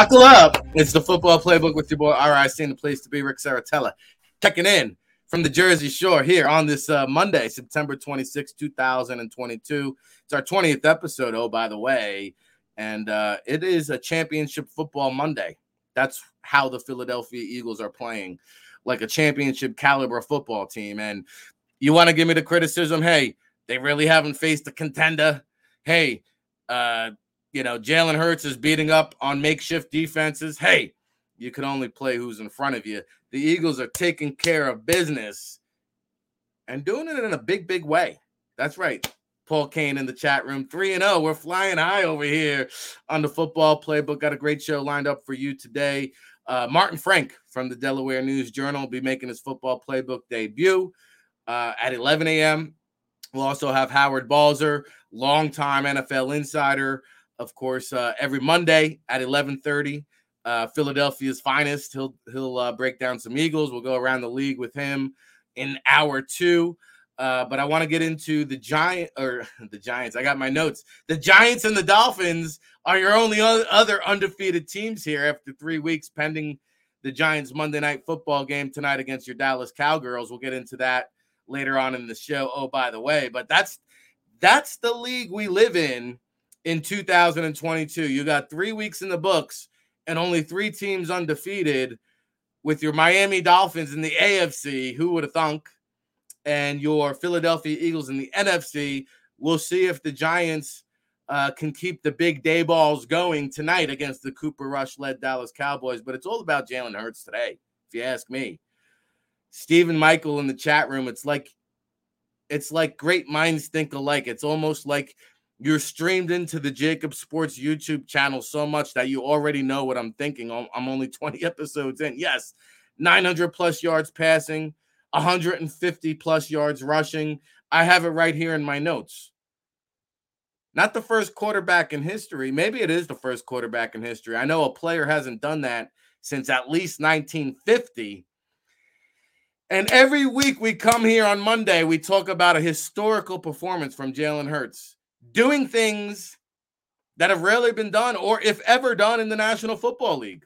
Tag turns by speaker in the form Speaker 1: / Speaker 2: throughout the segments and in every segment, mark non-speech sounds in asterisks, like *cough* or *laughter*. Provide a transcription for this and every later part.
Speaker 1: Buckle up. It's the football playbook with your boy RIC and the place to be, Ric Serritella. Checking in from the Jersey Shore here on this uh, Monday, September 26, 2022. It's our 20th episode, oh, by the way. And uh, it is a championship football Monday. That's how the Philadelphia Eagles are playing, like a championship caliber football team. And you want to give me the criticism? Hey, they really haven't faced a contender. Hey, uh, you know, Jalen Hurts is beating up on makeshift defenses. Hey, you can only play who's in front of you. The Eagles are taking care of business and doing it in a big, big way. That's right. Paul Kane in the chat room, 3 and 0. We're flying high over here on the football playbook. Got a great show lined up for you today. Uh, Martin Frank from the Delaware News Journal will be making his football playbook debut uh, at 11 a.m. We'll also have Howard Balzer, longtime NFL insider of course, uh, every Monday at 11:30. Uh, Philadelphia's finest. He'll he'll uh, break down some Eagles. We'll go around the league with him in hour two. Uh, but I want to get into the giant or *laughs* the Giants. I got my notes. The Giants and the Dolphins are your only other undefeated teams here after three weeks, pending the Giants Monday night football game tonight against your Dallas Cowgirls. We'll get into that later on in the show. Oh, by the way, but that's that's the league we live in in 2022. You got three weeks in the books and only three teams undefeated with your Miami Dolphins in the AFC. Who would have thunk? And your Philadelphia Eagles in the NFC. We'll see if the Giants uh, can keep the big day balls going tonight against the Cooper Rush led Dallas Cowboys. But it's all about Jalen Hurts today, if you ask me. Stephen Michael in the chat room. It's like it's like great minds think alike. It's almost like you're streamed into the JAKIB Sports YouTube channel so much that you already know what I'm thinking. I'm only *laughs* 20 episodes in. Yes, 900 plus yards passing, 150 plus yards rushing. I have it right here in my notes. Not the first quarterback in history. Maybe it is the first quarterback in history. I know a player hasn't done that since at least 1950. And every week we come here on Monday, we talk about a historical performance from Jalen Hurts doing things that have rarely been done or if ever done in the National Football League.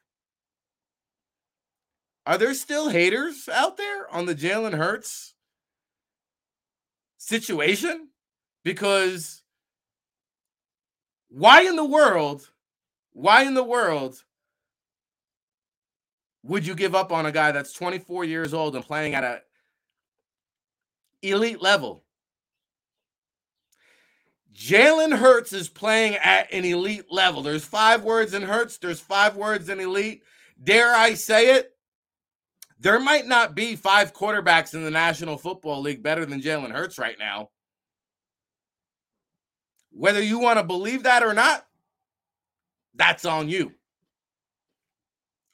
Speaker 1: Are there still haters out there on the Jalen Hurts situation? Because why in the world, why in the world would you give up on a guy that's 24 years old and playing at a elite level? Jalen Hurts is playing at an elite level. There's five words in Hurts, there's five words in elite. Dare I say it? There might not be five quarterbacks in the National Football League better than Jalen Hurts right now. Whether you want to believe that or not, that's on you.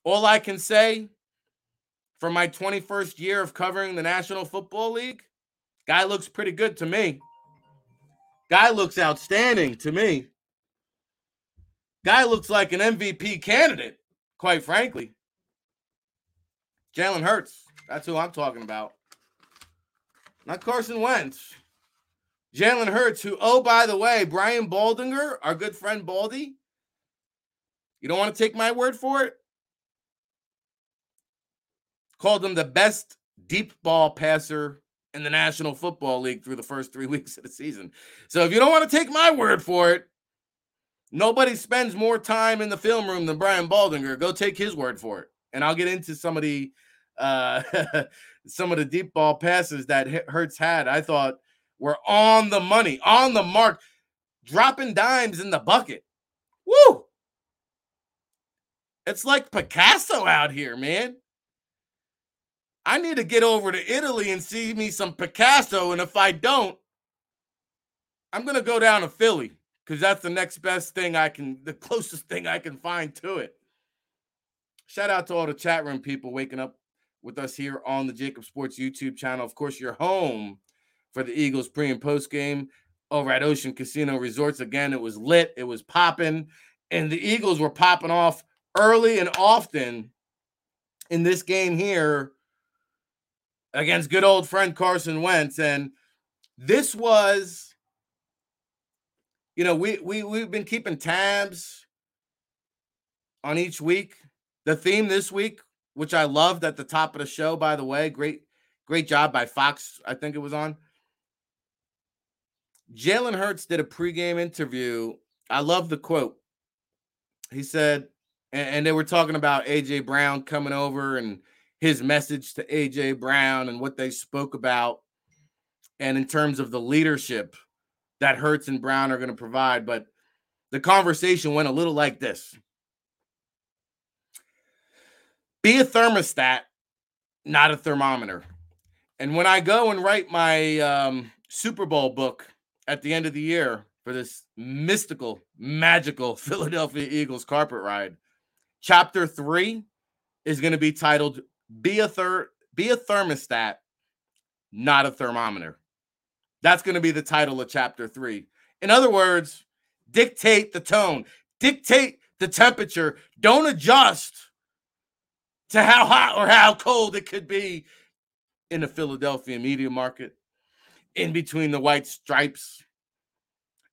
Speaker 1: All I can say for my 21st year of covering the National Football League, guy looks pretty good to me. Guy looks outstanding to me. Guy looks like an MVP candidate, quite frankly. Jalen Hurts. That's who I'm talking about. Not Carson Wentz. Jalen Hurts, who, oh, by the way, Brian Baldinger, our good friend Baldy, you don't want to take my word for it? Called him the best deep ball passer in the National Football League through the first three *laughs* weeks of the season. So if you don't want to take my word for it, nobody spends more time in the film room than Brian Baldinger. Go take his word for it, and I'll get into some of the uh, *laughs* some of the deep ball passes that Hurts had. I thought were on the money, on the mark, dropping dimes in the bucket. Woo! It's like Picasso out here, man. I need to get over to Italy and see me some Picasso. And if I don't, I'm going to go down to Philly because that's the next best thing I can, the closest thing I can find to it. Shout out to all the chat room people waking up with us here on the JAKIB Sports YouTube channel. Of course, you're home for the Eagles pre and post game over at Ocean Casino Resorts. Again, it was lit, it was popping, and the Eagles were popping off early and often in this game here against good old friend Carson Wentz. And this was, you know, we we we've been keeping tabs on each week. The theme this week, which I loved at the top of the show, by the way, great, great job by Fox. I think it was on. Jalen Hurts did a pregame interview. I love the quote. He said, and, and they were talking about AJ Brown coming over and his message to AJ Brown and what they spoke about, and in terms of the leadership that Hurts and Brown are going to provide. But the conversation went a little like this Be a thermostat, not a thermometer. And when I go and write my um, Super Bowl book at the end of the year for this mystical, magical *laughs* Philadelphia Eagles carpet ride, chapter three is going to be titled be a third be a thermostat, not a thermometer. That's going to be the title of chapter three. In other words, dictate the tone, dictate the temperature. Don't adjust to how hot or how cold it could be in the Philadelphia media market, in between the white stripes.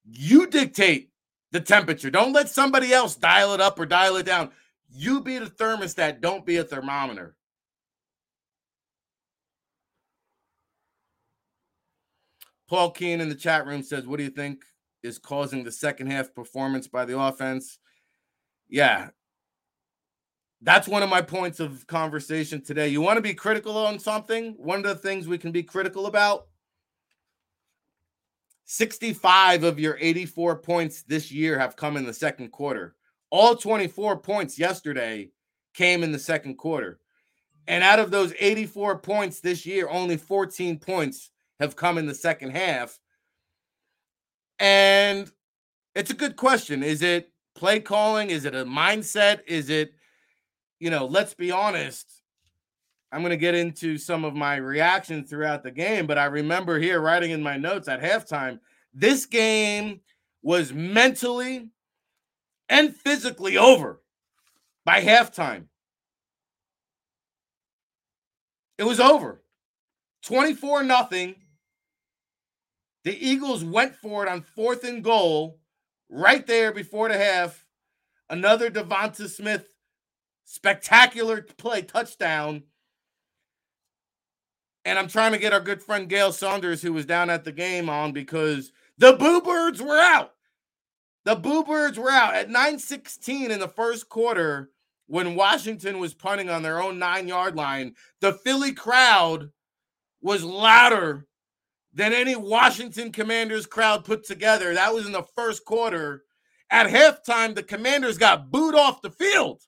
Speaker 1: You dictate the temperature. Don't let somebody else dial it up or dial it down. You be the thermostat, don't be a thermometer. Paul Keen in the chat room says, What do you think is causing the second half performance by the offense? Yeah. That's one of my points of conversation today. You want to be critical on something? One of the things we can be critical about 65 of your 84 points this year have come in the second quarter. All 24 points yesterday came in the second quarter. And out of those 84 points this year, only 14 points have come in the second half. And it's a good question. Is it play calling? Is it a mindset? Is it, you know, let's be honest. I'm going to get into some of my reactions throughout the game, but I remember here writing in my notes at halftime this game was mentally and physically over by halftime. It was over. 24 nothing the Eagles went for it on fourth and goal right there before the half. Another DeVonta Smith spectacular play touchdown. And I'm trying to get our good friend Gail Saunders, who was down at the game, on because the Boo Birds were out. The Boo Birds were out at 9:16 in the first quarter when Washington was punting on their own nine yard line. The Philly crowd was louder than any Washington Commanders crowd put together. That was in the first quarter. At halftime, the Commanders got booed off the field.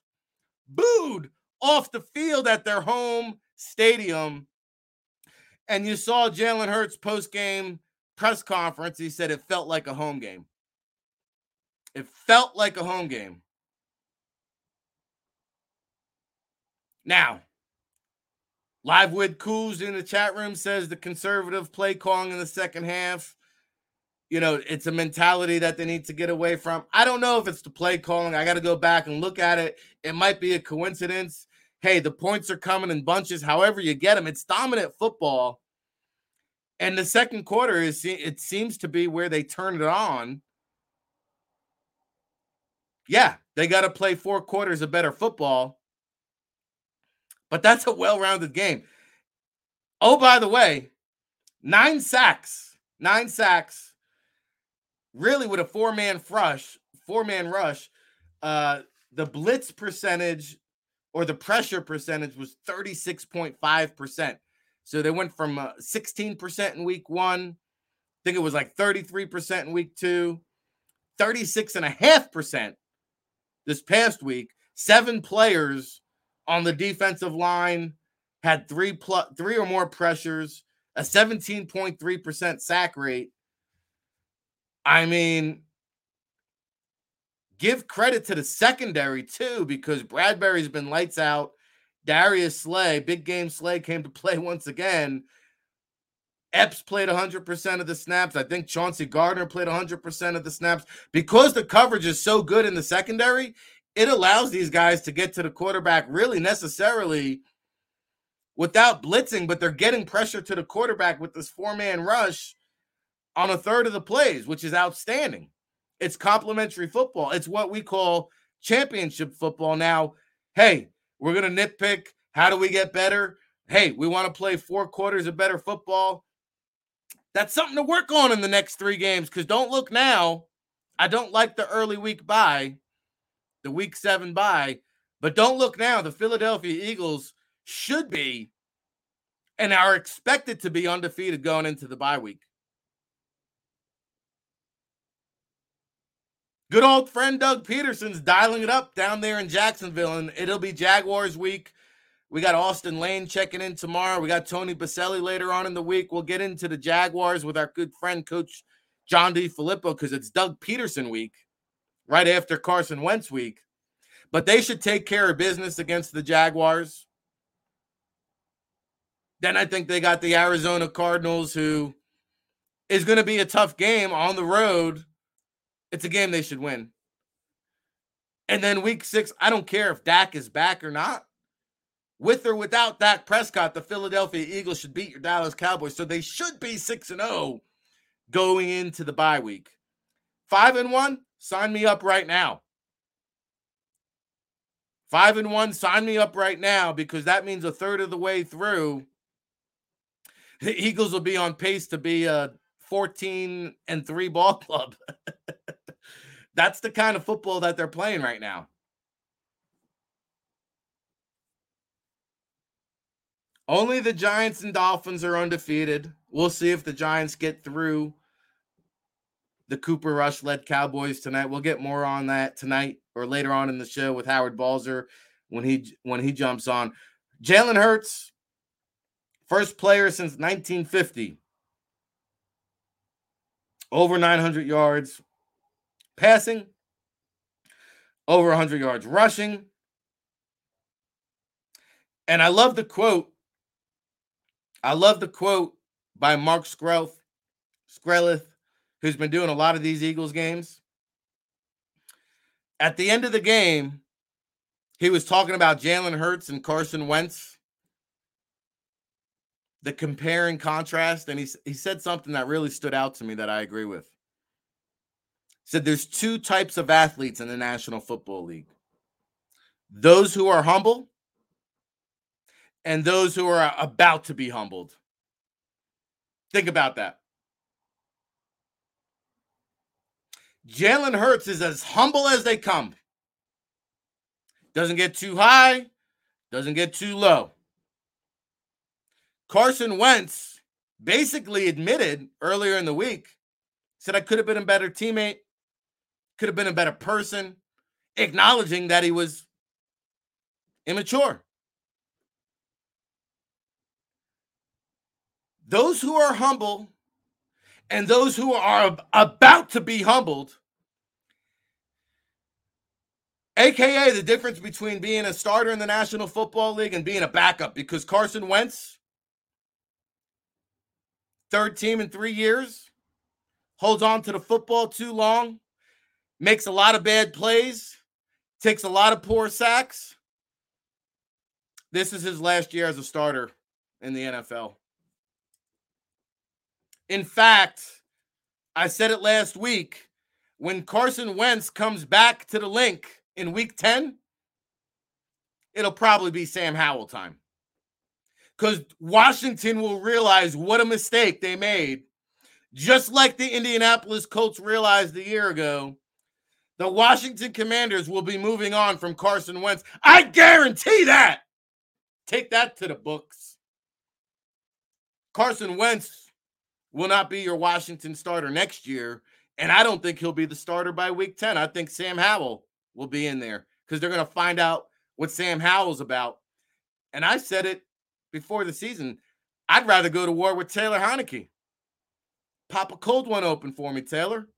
Speaker 1: Booed off the field at their home stadium. And you saw Jalen Hurts post game press conference. He said it felt like a home game. It felt like a home game. Now, Live with Coos in the chat room says the conservative play calling in the second half. You know, it's a mentality that they need to get away from. I don't know if it's the play calling. I got to go back and look at it. It might be a coincidence. Hey, the points are coming in bunches. However, you get them, it's dominant football. And the second quarter is it seems to be where they turn it on. Yeah, they got to play four quarters of better football but that's a well-rounded game. Oh, by the way, nine sacks, nine sacks, really with a four-man rush, four-man rush. Uh, the blitz percentage or the pressure percentage was 36.5%. So they went from uh, 16% in week one I think it was like 33% in week two, 36.5% this past week. Seven players on the defensive line had three plus three or more pressures, a 17.3% sack rate. I mean, give credit to the secondary too, because Bradberry's been lights out. Darius Slay, big game Slay came to *laughs* play once again. Epps played 100% of the snaps. I think Chauncey Gardner played 100% of the snaps. Because the coverage is so good in the secondary, it allows these guys to get to the quarterback really necessarily without blitzing, but they're getting pressure to the quarterback with this four man rush on a third of the plays, which is outstanding. It's complementary football. It's what we call championship football. Now, hey, we're going to nitpick. How do we get better? Hey, we want to play four quarters of better football that's something to work on in the next three games. Because don't look now. I don't like the early week bye, the week seven bye, but don't look now. The Philadelphia Eagles should be and are expected to be undefeated going into the bye week. Good old friend Doug Pederson's dialing it up down there in Jacksonville, and it'll be Jaguars week. We got Austin Lane checking in tomorrow. We got Tony Boselli later on in the week. We'll get into the Jaguars with our good friend, Coach John DeFilippo because it's Doug Peterson week right after Carson Wentz week. But they should take care of business against the Jaguars. Then I think they got the Arizona Cardinals, who is going to be a tough game on the road. It's a game they should win. And then week six, I don't care if Dak is back or not with or without Dak Prescott, the Philadelphia Eagles should beat your Dallas Cowboys. So they should be 6 and 0 going into the bye week. 5 and 1, sign me up right now. 5 and 1, sign me up right now because that means a third of the way through the *laughs* Eagles will be on pace to be a 14 and 3 *laughs* ball club. *laughs* That's the kind of football that they're playing right now. Only the Giants and Dolphins are undefeated. We'll see if the Giants get through the Cooper Rush led Cowboys tonight. We'll get more on that tonight or later on in the show with Howard Balzer when he when he jumps on. Jalen Hurts, first player since 1950, over 900 yards passing, over 100 yards rushing. And I love the quote I love the quote by Mark Schlereth, who's been doing a lot of these Eagles games. At the end of the game, he was talking about Jalen Hurts and Carson Wentz, the compare and contrast, and he, he said something that really stood out to me that I agree with. He said there's two types of athletes in the National Football League those who are humble and those who are about to be humbled. Think about that. Jalen Hurts is as humble as they come. Doesn't get too high, doesn't get too low. Carson Wentz basically admitted earlier in the week, said, I could have been a better teammate, could have been a better person, acknowledging that he was immature. those who are humble and those who are about to be humbled, aka the difference between being a starter in the National Football League and being a backup, because Carson Wentz, third team in three years, holds on to the football too long, makes a lot of bad plays, takes a lot of poor sacks. This is his last year as a starter in the NFL. In fact, I said it last week when Carson Wentz comes back to the Linc in week 10, it'll probably be Sam Howell time. Because Washington will realize what a mistake they made. Just like the Indianapolis Colts realized a year ago, the Washington Commanders will be moving on from Carson Wentz. I guarantee that. Take that to the books. Carson Wentz will not be your Washington starter next year. And I don't think he'll be the starter by week 10. I think Sam Howell will be in there because they're going to find out what Sam Howell's about. And I said it before the season. I'd rather go to war with Taylor Heinicke. Pop a cold one open for me, Taylor.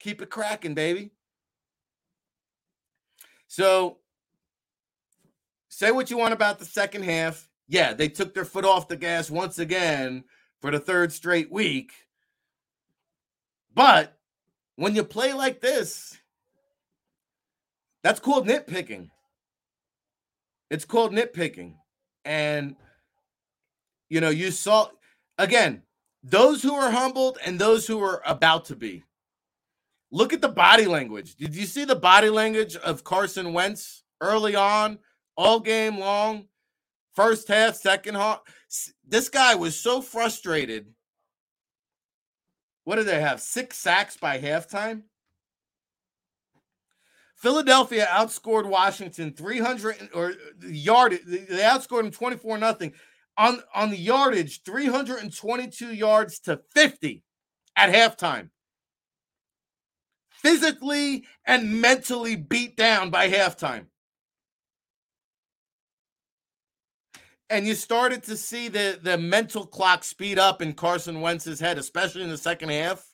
Speaker 1: Keep it cracking, baby. So, say what you want about the second half. Yeah, they took their foot off the gas once again for the third straight week. But when you play like this, that's called nitpicking. It's called nitpicking. And, you know, you saw, again, those who are humbled and those who are about to be. Look at the body language. Did you see the body language of Carson Wentz early on, all game long, first half, second half? This guy was so frustrated. What did they have? Six sacks by halftime? Philadelphia outscored Washington 300 or yard. They outscored them 24 nothing on on the yardage 322 yards to 50 at halftime. Physically and mentally beat down by halftime. And you started to see the, the mental clock speed up in Carson Wentz's head, especially in the second half.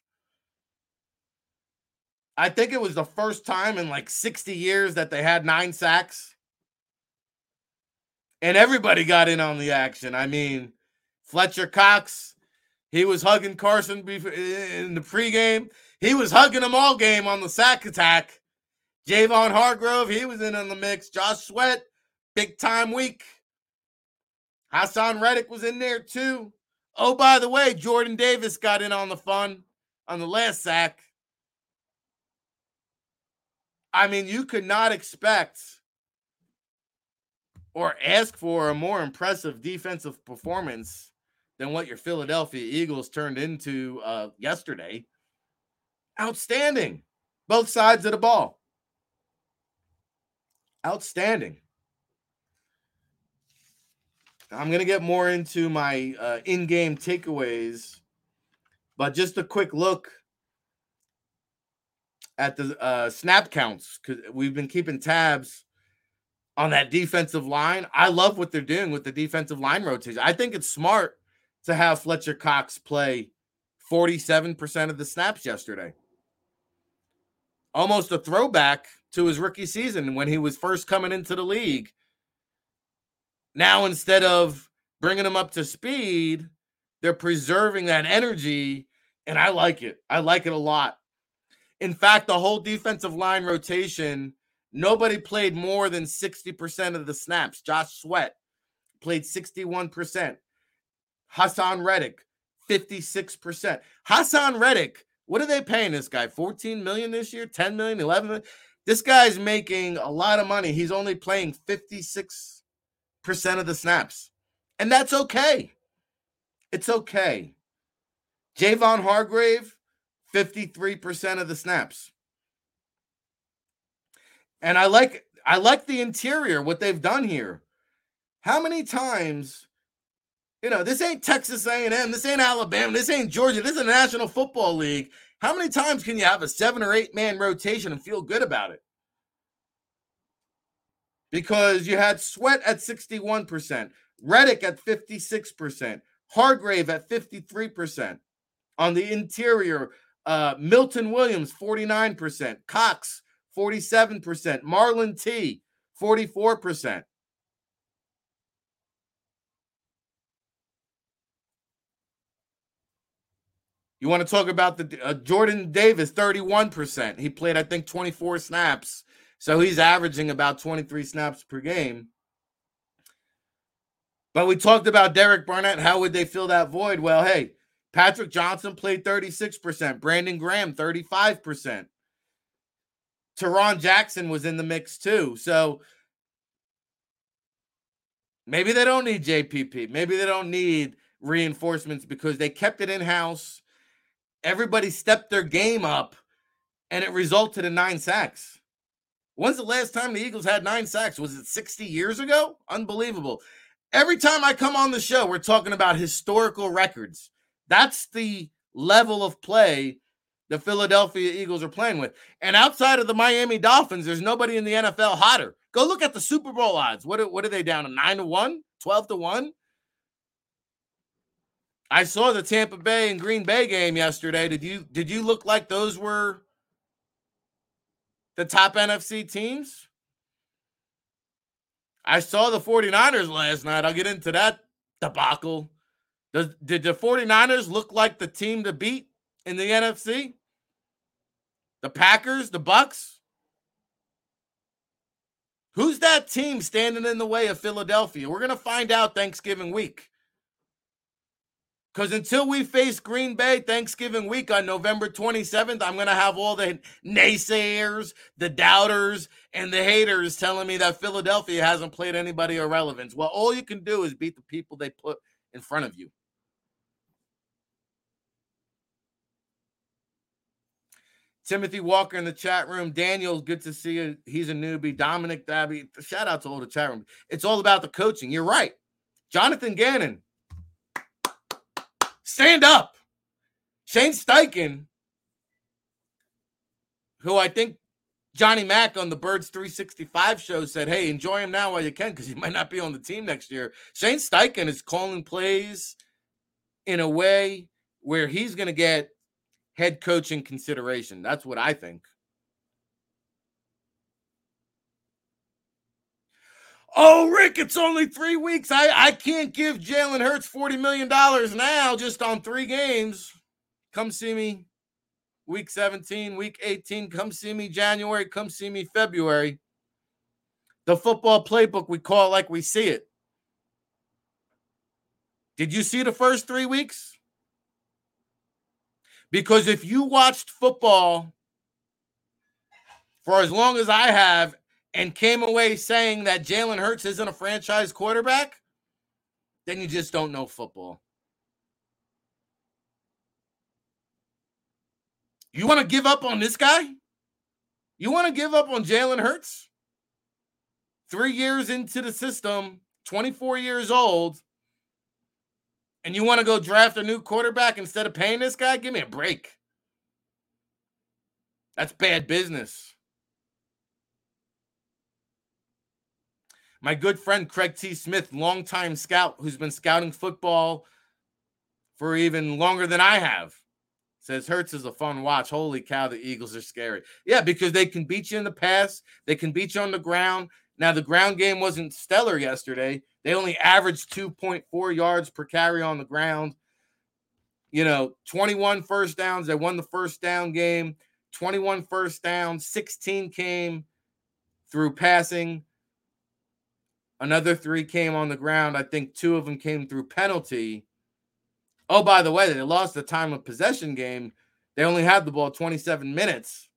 Speaker 1: I think it was the first time in like 60 years that they had nine sacks. And everybody got in on the action. I mean, Fletcher Cox, he was hugging Carson in the pregame. He was hugging him all game on the sack attack. Javon Hargrave, he was in on the mix. Josh Sweat, big time week. Haason Reddick was in there too. Oh, by the way, Jordan Davis got in on the fun on the last sack. I mean, you could not expect or ask for a more impressive defensive performance than what your Philadelphia Eagles turned into uh, yesterday. Outstanding. Both sides of the ball. Outstanding. I'm to get more into my uh, in game takeaways, but just a quick look at the uh, snap counts because we've been keeping tabs on that defensive line. I love what they're doing with the defensive line rotation. I think it's smart to have Fletcher Cox play 47% of the snaps yesterday. Almost a throwback to his rookie season when he was first coming into the league. Now, instead of bringing them up to speed, they're preserving that energy. And I like it. I like it a lot. In fact, the whole defensive line rotation, nobody played more than 60% of the snaps. Josh Sweat played 61%. Haason Reddick, 56%. Haason Reddick, what are they paying this guy? 14 million this year, 10 million, 11 million? This guy's making a lot of money. He's only playing 56% of the snaps. And that's okay. It's okay. Javon Hargrave, 53% of the snaps. And I like I like the interior, what they've done here. How many times, you know, this ain't Texas A&M, this ain't Alabama, this ain't Georgia, this is a National Football League. How many times can you have a seven or eight man rotation and feel good about it? Because you had Sweat at 61%, Reddick at 56%, Hargrave at 53%. On the interior, uh, Milton Williams, 49%. Cox, 47%. Marlon T, 44%. You want to talk about the uh, Jordan Davis, 31%. He played, I think, 24 snaps. So he's averaging about 23 snaps per game. But we talked about Derek Barnett. How would they fill that void? Well, hey, Patrick Johnson played 36%. Brandon Graham, 35%. Tarron Jackson was in the mix too. So maybe they don't need JPP. Maybe they don't need reinforcements because they kept it in house. Everybody stepped their game up and it resulted in nine sacks. When's the last time the Eagles had nine sacks? Was it 60 years ago? Unbelievable. Every time I come on the show, we're talking about historical records. That's the level of play the Philadelphia Eagles are playing with. And outside of the Miami Dolphins, there's nobody in the NFL hotter. Go look at the Super Bowl odds. What are, what are they down to? 9 to 1? 12 to 1? I saw the Tampa Bay and Green Bay game yesterday. Did you did you look like those were the top NFC teams? I saw the 49ers last night. I'll get into that debacle. Does, did the 49ers look like the team to beat in the NFC? The Packers, the Bucks? Who's that team standing in the way of Philadelphia? We're going to find out Thanksgiving week. Because until we face Green Bay Thanksgiving week on November 27th, I'm going to have all the naysayers, the doubters, and the haters telling me that Philadelphia hasn't played anybody of relevance. Well, all you can do is beat the people they put in front of you. Timothy Walker in the chat room. Daniel, good to see you. He's a newbie. Dominic Dabby, shout out to all the chat room. It's all about the coaching. You're right. Jonathan Gannon, stand up. Shane Steichen, who I think Johnny Mack on the Birds 365 show said, Hey, enjoy him now while you can because he *laughs* might not be on the team next year. Shane Steichen is calling plays in a way where he's going to get head coaching consideration. That's what I think. Oh, Rick, it's only three weeks. I, I can't give Jalen Hurts $40 million now just on three games. Come see me week 17, week 18. Come see me January. Come see me February. The football playbook, we call it like we see it. Did you see the first three weeks? Because if you watched football for as long as I have and came away saying that Jalen Hurts isn't a franchise quarterback, then you just don't know football. You want to give up on this guy? You want to give up on Jalen Hurts? Three years into the system, 24 years old, and you want to go draft a new quarterback instead of paying this guy? Give me a break. That's bad business. My good friend Craig T. Smith, longtime scout who's been scouting football for even longer than I have, says Hurts is a fun watch. Holy cow, the Eagles are scary. Yeah, because they can beat you in the pass, they can beat you on the ground. Now, the ground game wasn't stellar yesterday, they only averaged 2.4 yards per carry on the ground. You know, 21 first downs. They won the first down game. 21 first downs. 16 came through passing. Another three came on the ground. I think two of them came through penalty. Oh, by the way, they lost the time of possession game. They only had the ball 27 minutes.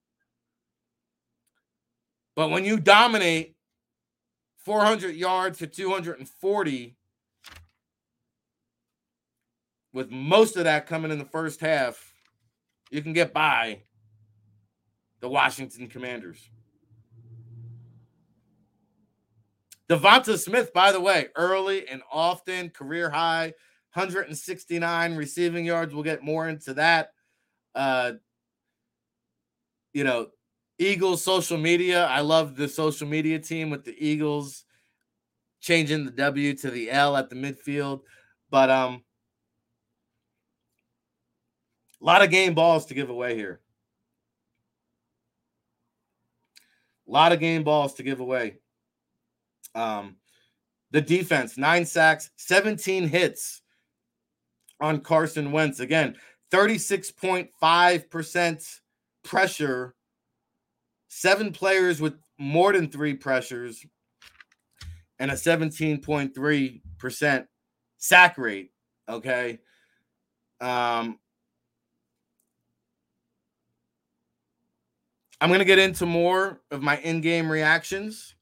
Speaker 1: But when you dominate 400 yards to 240, with most of that coming in the first half, you can get by the Washington Commanders. DeVonta Smith, by the way, early and often, career high, 169 receiving yards. We'll get more into that. Uh, you know, Eagles social media. I love the social media team with the Eagles changing the W to the L at the midfield. But um a lot of game balls to give away here. A lot of game balls to give away. Um the defense, nine sacks, 17 hits on Carson Wentz. Again, 36.5% pressure seven players with more than three pressures, and a 17.3% sack rate. Okay. Um, I'm going to get into more of my in game reactions.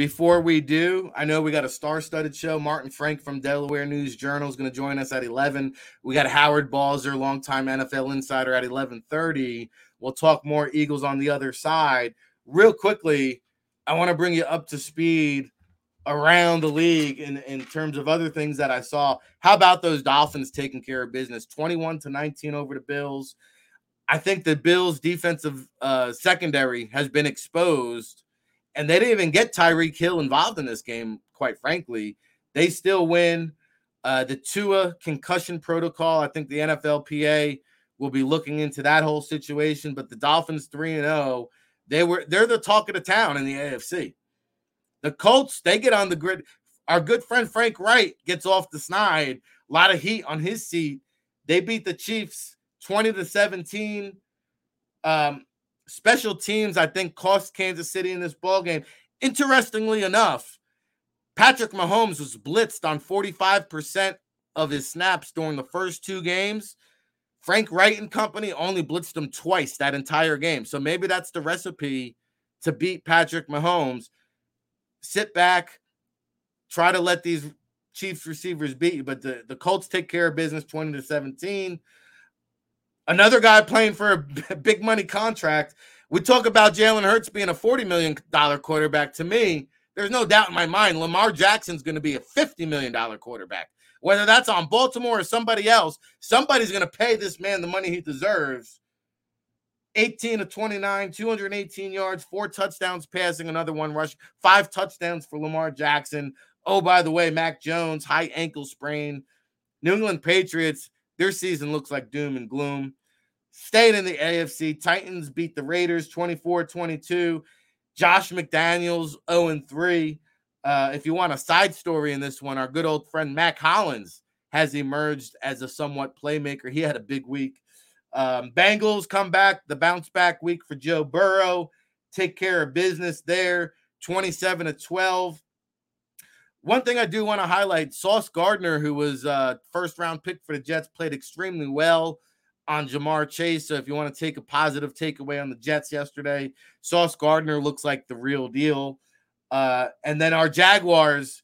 Speaker 1: Before we do, I know we got a star studded show. Martin Frank from Delaware News Journal is going to join us at 11. We got Howard Balzer, longtime NFL insider, at 11:30. We'll talk more Eagles on the other side. Real quickly, I want to bring you up to speed around the league in, in terms of other things that I saw. How about those Dolphins taking care of business? 21 to 19 over the Bills. I think the Bills' defensive uh, secondary has been exposed, and they didn't even get Tyreek Hill involved in this game, quite frankly. They still win. Uh, the Tua concussion protocol, I think the NFLPA will be looking into that whole situation. But the Dolphins 3 and 0, they were they're the talk of the town in the AFC. The Colts, they get on the grid. Our good friend Frank Reich gets off the snide. A lot of heat on his seat. They beat the Chiefs 20 to 17. Um, special teams, I think, cost Kansas City in this ball game. Interestingly enough, Patrick Mahomes was blitzed on 45% of his snaps during the first two games. Frank Reich and company only blitzed him twice that entire game. So maybe that's the recipe to beat Patrick Mahomes. Sit back, try to let these Chiefs receivers beat you, but the, the Colts take care of business 20 to 17. Another guy playing for a *laughs* big money contract. We talk about Jalen Hurts being a $40 million quarterback. To me, there's no doubt in my mind Lamar Jackson's going to be a $50 million quarterback. Whether that's on Baltimore or somebody else, somebody's going to pay this man the money he deserves. 18 to 29, 218 yards, four touchdowns passing, another one rush, five touchdowns for Lamar Jackson. Oh, by the way, Mac Jones, high ankle sprain. New England Patriots, their season looks like doom and gloom. Staying in the AFC, Titans beat the Raiders 24 22. Josh McDaniels 0 3. Uh, if you want a side story in this one, our good old friend Mack Hollins has emerged as a somewhat playmaker. He had a big week. Um, Bengals come back, the bounce back week for Joe Burrow. Take care of business there, 27 to 12. One thing I do want to highlight Sauce Gardner, who was uh, first round pick for the Jets, played extremely well on Ja'Marr Chase. So if you want to take a positive takeaway on the Jets yesterday, Sauce Gardner looks like the real deal. Uh, and then our Jaguars,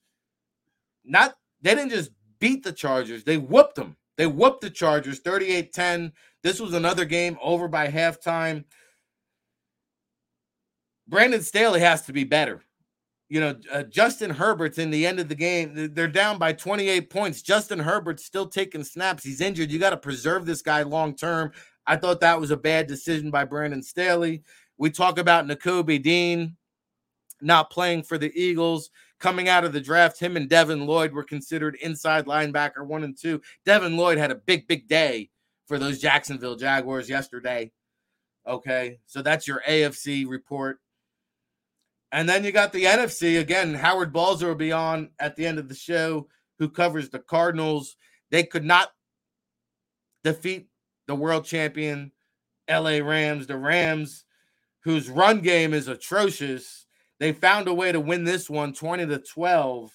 Speaker 1: not they didn't just beat the Chargers, they whooped them. They whooped the Chargers 38 10. This was another game over by halftime. Brandon Staley has to be better. You know, uh, Justin Herbert's in the end of the game. They're down by 28 points. Justin Herbert's still taking snaps. He's injured. You got to preserve this guy long term. I thought that was a bad decision by Brandon Staley. We talk about Nakobe Dean not playing for the Eagles. Coming out of the draft, him and Devin Lloyd were considered inside linebacker one and two. Devin Lloyd had a big, big day for those Jacksonville Jaguars yesterday. Okay, so that's your AFC report. And then you got the NFC again. Howard Balzer will be on at the end of the show, who covers the Cardinals. They could not defeat the world champion LA Rams. The Rams, whose run game is atrocious, they found a way to win this one 20 to 12.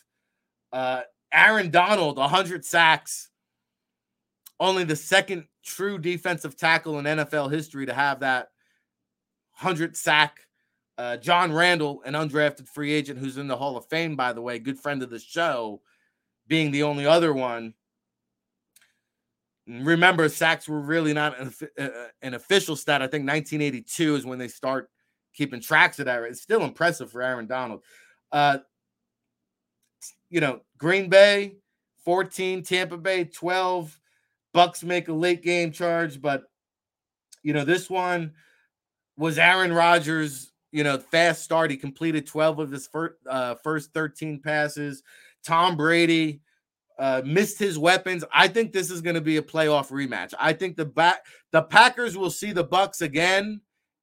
Speaker 1: Uh, Aaron Donald, 100 sacks. Only the second true defensive tackle in NFL history to have that 100 sack. Uh, John Randle, an undrafted free agent who's in the Hall of Fame, by the way, good friend of the show, being the only other one. Remember, sacks were really not an, uh, an official stat. I think 1982 is when they start keeping tracks of that. It's still impressive for Aaron Donald. Uh, you know, Green Bay 14, Tampa Bay 12. Bucks make a late game charge, but you know, this one was Aaron Rodgers, you know, fast start. He completed 12 of his first, uh, first 13 passes. Tom Brady uh, missed his weapons. I think this is going to be a playoff rematch. I think the back the Packers will see the Bucks again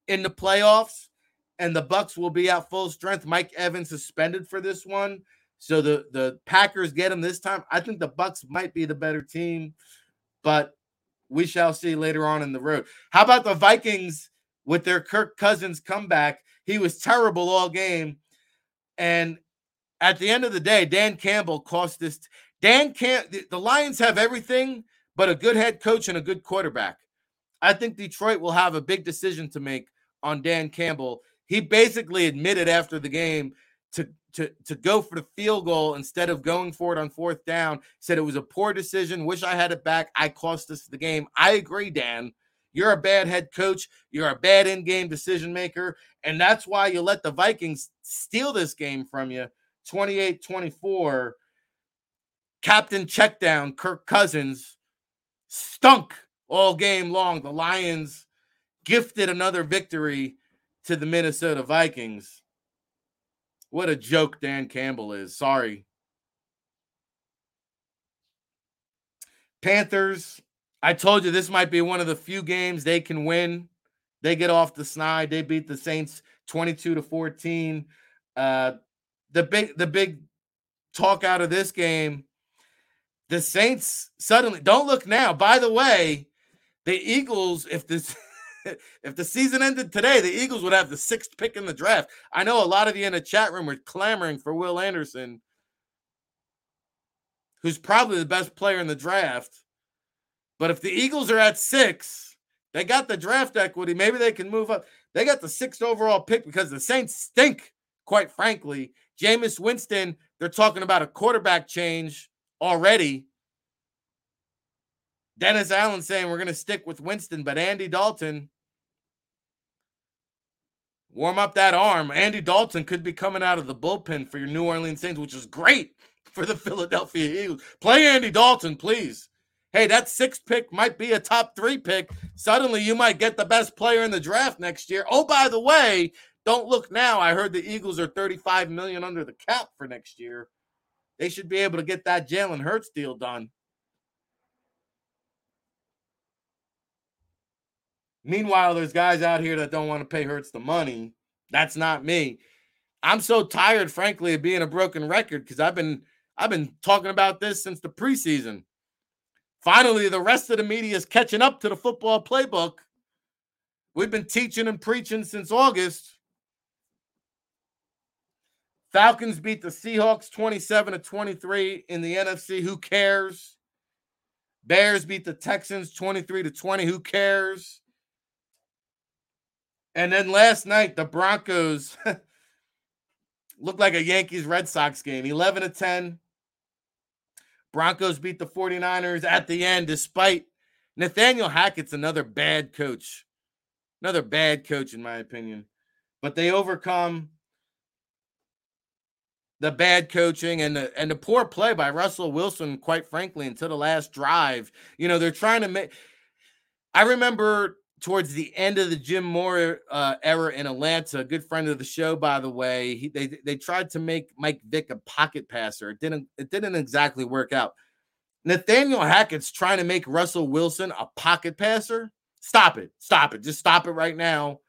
Speaker 1: in the playoffs and the Bucks will be at full strength. Mike Evans suspended for this one, so the the Packers get him this time. I think the Bucks might be the better team, but we shall see later on in the road. How about the Vikings with their Kirk Cousins comeback? He was terrible all game, and at the end of the day, Dan Campbell cost this. Dan Cam the Lions have everything but a good head coach and a good quarterback. I think Detroit will have a big decision to make on Dan Campbell he basically admitted after the game to to to go for the field goal instead of going for it on fourth down. Said it was a poor decision. Wish I had it back. I cost us the game. I agree, Dan. You're a bad head coach. You're a bad in-game decision maker, and that's why you let the Vikings steal this game from you 28 24. Captain checkdown, Kirk Cousins stunk all game long. The Lions gifted another victory to the Minnesota Vikings. What a joke Dan Campbell is. Sorry. Panthers, I told you this might be one of the few games they can win. They get off the snide. They beat the Saints 22 to 14. Uh, the big the big talk out of this game the Saints suddenly don't look now. By the way, the Eagles, if this *laughs* if the season ended today, the Eagles would have the sixth pick in the draft. I know a lot of you in the chat room were clamoring for Will Anderson, who's probably the best player in the draft. But if the Eagles are at six, they got the draft equity. Maybe they can move up. They got the sixth overall pick because the Saints stink, quite frankly. Jameis Winston, they're talking about a quarterback change already. Dennis Allen saying we're going to stick with Winston, but Andy Dalton, warm up that arm. Andy Dalton could be coming out of the bullpen for your New Orleans Saints, which is great *laughs* for the Philadelphia Eagles. Play Andy Dalton, please. Hey, that sixth pick might be a top three pick. Suddenly, you might get the best player in the draft next year. Oh, by the way, don't look now. I heard the Eagles are 35 million under the cap for next year. They should be able to get that Jalen Hurts deal done. Meanwhile, there's guys out here that don't want to pay Hurts the money. That's not me. I'm so tired, frankly, of being a broken record because I've been I've been talking about this since the preseason. Finally, the rest of the media is catching up to the football playbook. We've been teaching and preaching since August. Falcons beat the Seahawks 27 to 23 in the NFC. Who cares? Bears beat the Texans 23 to 20. Who cares? And then last night, the Broncos *laughs* looked like a Yankees Red Sox game 11 to 10. Broncos beat the 49ers at the end, despite Nathaniel Hackett's another bad coach. Another bad coach, in my opinion. But they overcome the bad coaching and the and the poor play by Russell Wilson, quite frankly, until the last drive. You know, they're trying to make. I remember towards the end of the Jim Mora uh, era in Atlanta, a good friend of the show, by the way, he, they they tried to make Mike Vick a pocket passer. It didn't it didn't exactly work out. Nathaniel Hackett's trying to make Russell Wilson a pocket passer. Stop it. Stop it. Just stop it right now.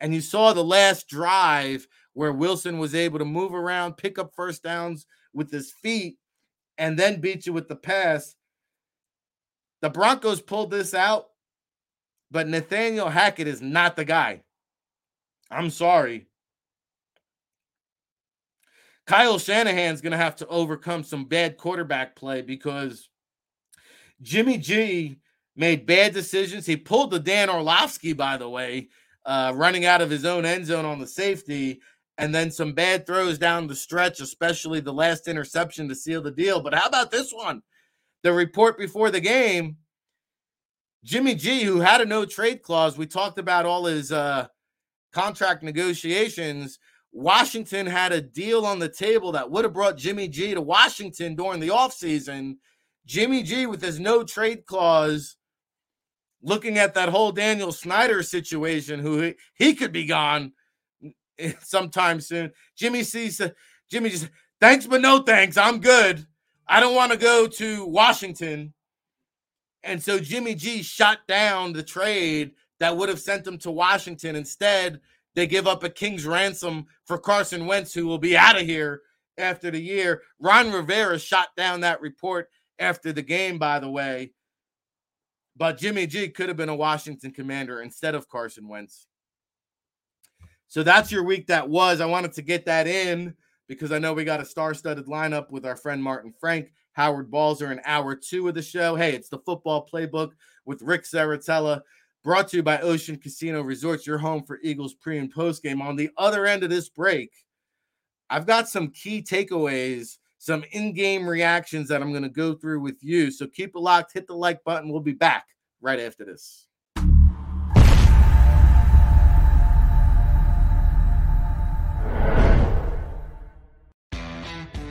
Speaker 1: And you saw the last drive where Wilson was able to move around, pick up first downs with his feet, and then beat you with the pass. The Broncos pulled this out, but Nathaniel Hackett is not the guy. I'm sorry. Kyle Shanahan's going to have to overcome some bad quarterback play because Jimmy G made bad decisions. He pulled the Dan Orlovsky, by the way, uh, running out of his own end zone on the safety and then some bad throws down the stretch, especially the last interception to seal the deal. But how about this one? The report before the game Jimmy G, who had a no trade clause, we talked about all his uh, contract negotiations. Washington had a deal on the table that would have brought Jimmy G to Washington during the offseason. Jimmy G, with his no trade clause, looking at that whole Daniel Snyder situation, who he, he could be gone *laughs* sometime soon. Jimmy sees Jimmy just thanks, but no thanks. I'm good. I don't want to go to Washington. And so Jimmy G shot down the trade that would have sent him to Washington. Instead, they give up a king's ransom for Carson Wentz, who will be out of here after the year. Ron Rivera shot down that report after the game, by the way. But Jimmy G could have been a Washington commander instead of Carson Wentz. So that's your week that was. I wanted to get that in because I know we got a star studded lineup with our friend Martin Frank, Howard Balzer in hour two of the show. Hey, it's the football playbook with Ric Serritella, brought to you by Ocean Casino Resorts, your home for Eagles pre and post game. On the other end of this break, I've got some key takeaways, some in game reactions that I'm going to go through with you. So keep it locked, hit the like button. We'll be back right after this.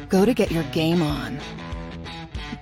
Speaker 2: Go to get your game on.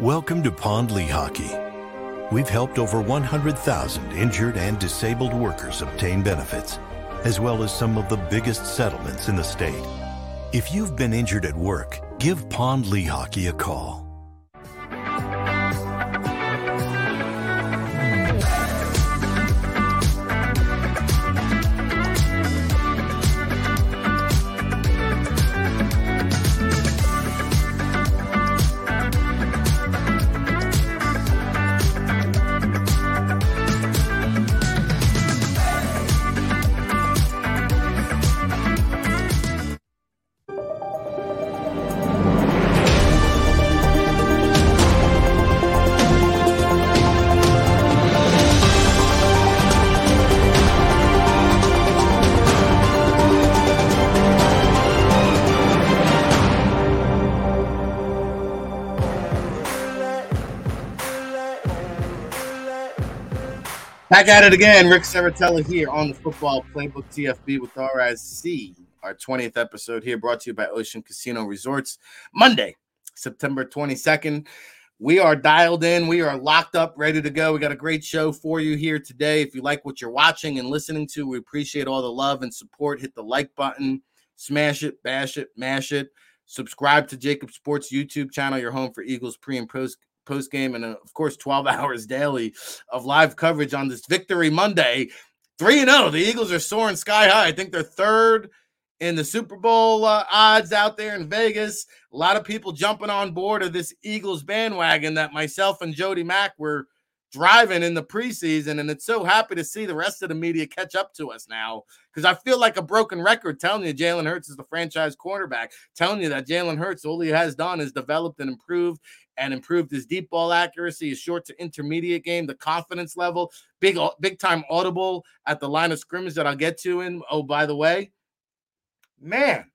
Speaker 3: Welcome to Pond Lehocky. We've helped over 100,000 injured and disabled workers obtain benefits, as well as some of the biggest settlements in the state. If you've been injured at work, give Pond Lehocky a call.
Speaker 1: Back at it again. Ric Serritella here on the Football Playbook TFB with RSC. Our 20th episode here brought to you by Ocean Casino Resorts. Monday, September 22nd. We are dialed in. We are locked up, ready to go. We got a great show for you here today. If you like what you're watching and listening to, we appreciate all the love and support. Hit the like button, smash it, bash it, mash it. Subscribe to JAKIB Sports YouTube channel, your home for Eagles pre and post post game, and uh, of course, 12 *laughs* hours daily of live coverage on this Victory Monday. 3 0. The Eagles are soaring sky high. I think they're third in the Super Bowl uh, odds out there in Vegas. A lot of people jumping on board of this Eagles bandwagon that myself and Jody Mack were driving in the preseason. And it's so happy to see the rest of the media catch up to us now because I feel like a broken record telling you Jalen Hurts is the franchise quarterback, telling you that Jalen Hurts, all he has done is developed and improved and improved his deep ball accuracy, his short to intermediate game, the confidence level, big, big time audible at the line of scrimmage that I'll get to in. Oh, by the way, man,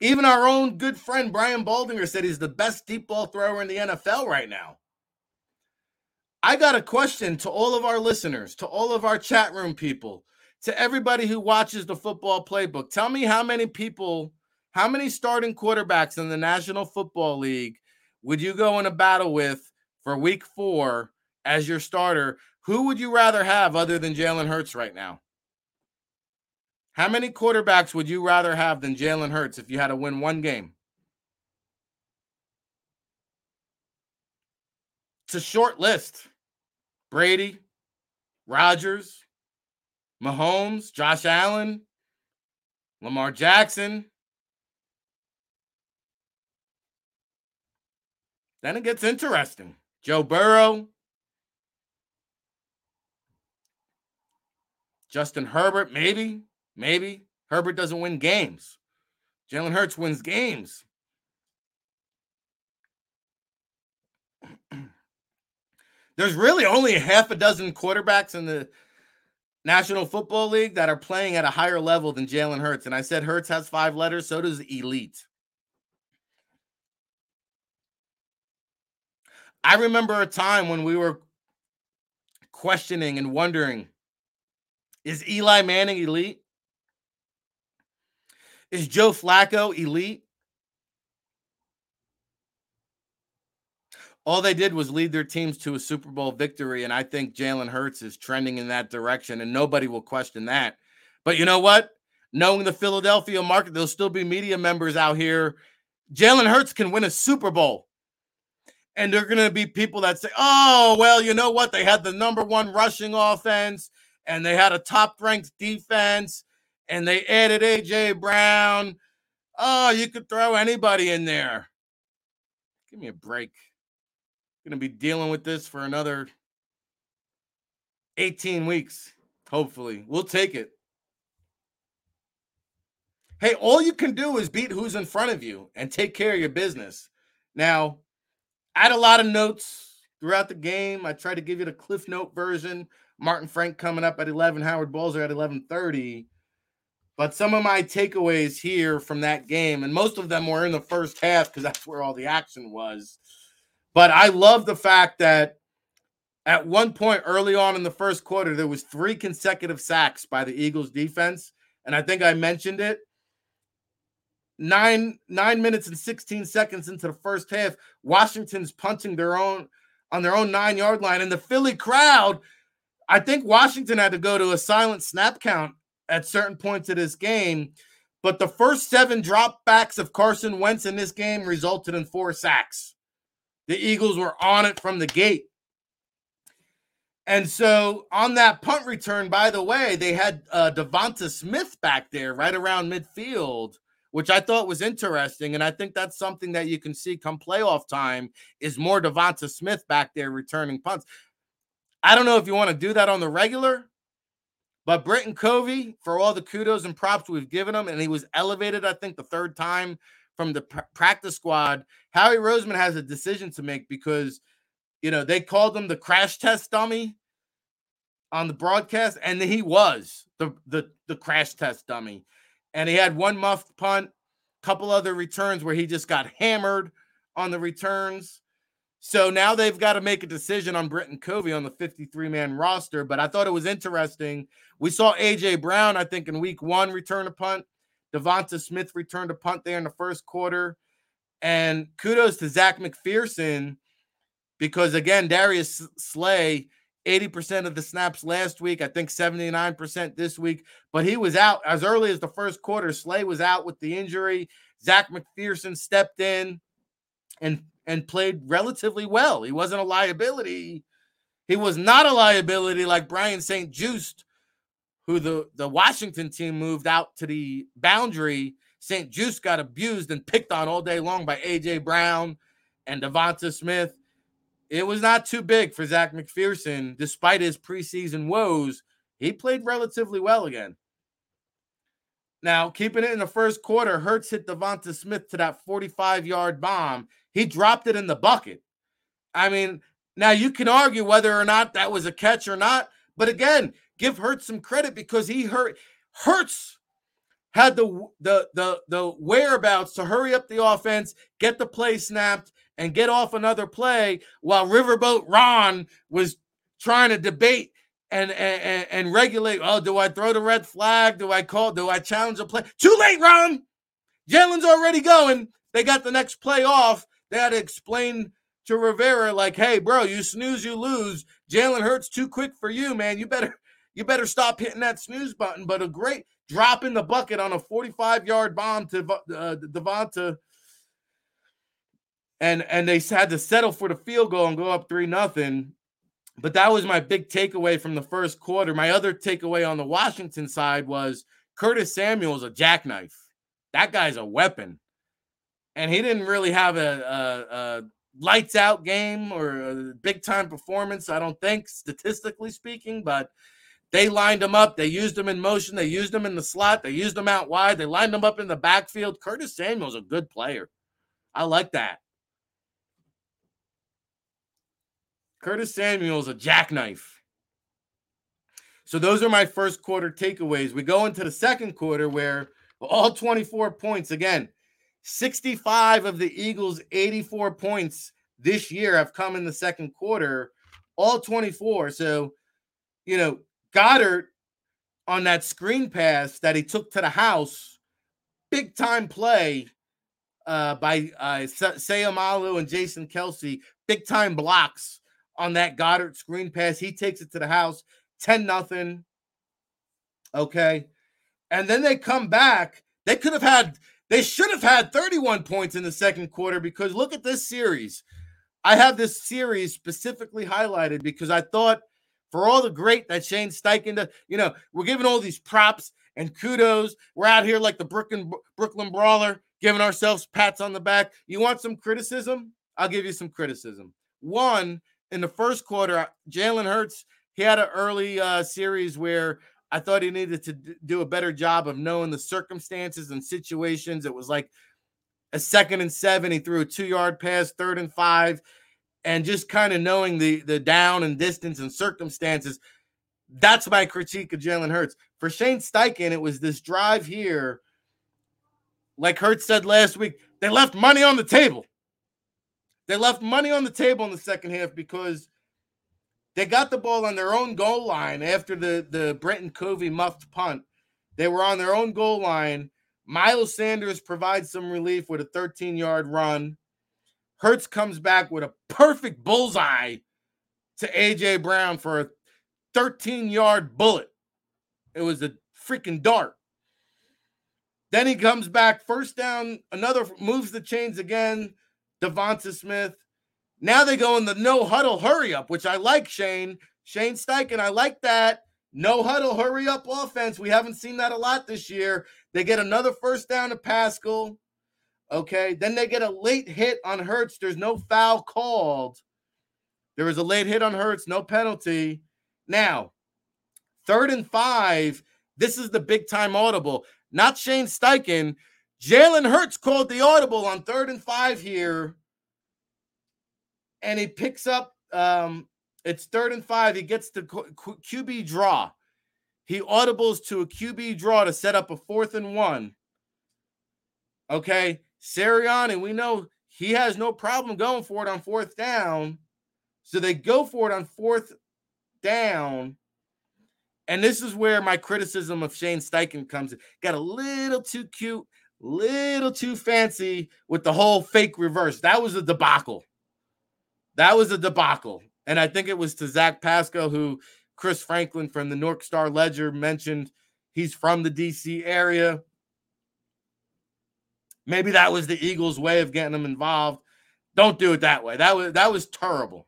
Speaker 1: even our own good friend Brian Baldinger said he's the best deep ball thrower in the NFL right now. I got a question to all of our listeners, to all of our chat room people, to everybody who watches the football playbook. Tell me how many people, how many starting quarterbacks in the National Football League would you go in a battle with for week four as your starter? Who would you rather have other than Jalen Hurts right now? How many quarterbacks would you rather have than Jalen Hurts if you had to win one game? It's a short list. Brady, Rodgers, Mahomes, Josh Allen, Lamar Jackson. Then it gets interesting. Joe Burrow, Justin Herbert, maybe, maybe. Herbert doesn't win games. Jalen Hurts wins games. *clears throat* There's really only half a dozen quarterbacks in the National Football League that are playing at a higher level than Jalen Hurts. And I said Hurts has five letters, so does elite. I remember a time when we were questioning and wondering is Eli Manning elite? Is Joe Flacco elite? All they did was lead their teams to a Super Bowl victory. And I think Jalen Hurts is trending in that direction, and nobody will question that. But you know what? Knowing the Philadelphia market, there'll still be media members out here. Jalen Hurts can win a Super Bowl. And there are going to be people that say, oh, well, you know what? They had the number one rushing offense and they had a top ranked defense and they added AJ Brown. Oh, you could throw anybody in there. Give me a break. Going to be dealing with this for another 18 weeks, hopefully. We'll take it. Hey, all you can do is beat who's in front of you and take care of your business. Now, I had a lot of notes throughout the game. I tried to give you the Cliff Note version. Martin Frank coming up at 11, Howard Balzer at 11:30. But some of my takeaways here from that game, and most of them were in the first half because that's where all the action was. But I love the fact that at one point early on in the first quarter, there was three consecutive sacks by the Eagles defense. And I think I mentioned it. Nine nine minutes and 16 seconds into the first half, Washington's punting their own on their own nine yard line. And the Philly crowd, I think Washington had to go to a silent snap count at certain points of this game. But the first seven dropbacks of Carson Wentz in this game resulted in four sacks. The Eagles were on it from the gate. And so on that punt return, by the way, they had uh, DeVonta Smith back there right around midfield, which I thought was interesting. And I think that's something that you can see come playoff time is more DeVonta Smith back there returning punts. I don't know if you want to do that on the regular, but Britain Covey, for all the kudos and props we've given him, and he was elevated, I think, the third time from the pr- practice squad. Howie Roseman has a decision to make because, you know, they called him the crash test dummy on the broadcast, and he was the the the crash test dummy, and he had one muffed punt, couple other returns where he just got hammered on the returns. So now they've got to make a decision on Britain Covey on the 53 man roster. But I thought it was interesting. We saw AJ Brown, I think, in week one return a punt. DeVonta Smith returned a punt there in the first quarter. And kudos to Zech McPhearson because, again, Darius Slay, 80% of the snaps last week, I think 79% this week, but he was out as early as the first quarter. Slay was out with the injury. Zech McPhearson stepped in and and played relatively well. He wasn't a liability. He was not a liability like Brian St. Juste who the, the Washington team moved out to the boundary. St. Juste got abused and picked on all day long by AJ Brown and DeVonta Smith. It was not too big for Zech McPhearson, despite his preseason woes. He played relatively well again. Now, keeping it in the first quarter, Hurts hit DeVonta Smith to that 45 yard bomb. He dropped it in the bucket. I mean, now you can argue whether or not that was a catch or not. But again, give Hurts some credit because he hurt Hurts had the the the the whereabouts to hurry up the offense, get the play snapped, and get off another play while Riverboat Ron was trying to debate and, and and regulate. Oh, do I throw the red flag? Do I call? Do I challenge a play? Too late, Ron. Jalen's already going. They got the next play off. They had to explain to Rivera, like, hey, bro, you snooze, you lose. Jalen Hurts too quick for you, man. You better you better stop hitting that snooze button. But a great drop in the bucket on a 45 yard bomb to uh, DeVonta. And, and they had to settle for the field goal and go up 3 nothing. But that was my big takeaway from the first quarter. My other takeaway on the Washington side was Curtis Samuel's a jackknife. That guy's a weapon. And he didn't really have a, a, a lights out game or a big time performance, I don't think, statistically speaking, but They lined him up. They used him in motion. They used him in the slot. They used him out wide. They lined him up in the backfield. Curtis Samuel's a good player. I like that. Curtis Samuel's a jackknife. So those are my first quarter takeaways. We go into the second quarter where all 24 points again, 65 of the Eagles' 84 points this year have come in the second quarter, all 24. So, you know, Goedert on that screen pass that he took to the house, big time play uh, by uh, Seumalo and Jason Kelce, big time blocks on that Goedert screen pass. He takes it to the house, 10 nothing. Okay. And then they come back. They could have had, they should have had 31 points in the second quarter because look at this series. I have this series specifically highlighted because I thought for all the great that Shane Steichen does, you know, we're giving all these props and kudos. We're out here like the Brooklyn Brooklyn Brawler, giving ourselves pats on the back. You want some criticism? I'll give you some criticism. One, in the first quarter, Jalen Hurts, he had an early uh, series where I thought he needed to do a better job of knowing the circumstances and situations. It was like a second and seven. He threw a two yard pass, third and five, and just kind of knowing the the down and distance and circumstances. That's my critique of Jalen Hurts. For Shane Steichen, it was this drive here. Like Hurts said last week, they left money on the table. They left money on the table in the second half because they got the ball on their own goal line after the, the Britain Covey muffed punt. They were on their own goal line. Miles Sanders provides some relief with a 13 yard run. Hurts comes back with a perfect bullseye to AJ Brown for a 13 yard bullet. It was a freaking dart. Then he comes back, first down, another moves the chains again. DeVonta Smith. Now they go in the no huddle hurry up, which I like, Shane. Shane Steichen, I like that. No huddle hurry up offense. We haven't seen that a lot this year. They get another first down to Pascal. Okay. Then they get a late hit on Hurts. There's no foul called. There was a late hit on Hurts, no penalty. Now, third and five. This is the big time audible. Not Shane Steichen. Jalen Hurts called the audible on third and five here. And he picks up, um, it's third and five. He gets the QB draw. He audibles to a QB draw to set up a fourth and one. Okay. Sirianni, we know he has no problem going for it on fourth down. So they go for it on fourth down. And this is where my criticism of Shane Steichen comes in. Got a little too cute, little too fancy with the whole fake reverse. That was a debacle. That was a debacle. And I think it was to Zach Pascal, who Chris Franklin from the North Star Ledger mentioned he's from the DC area. Maybe that was the Eagles' way of getting them involved. Don't do it that way. That was that was terrible.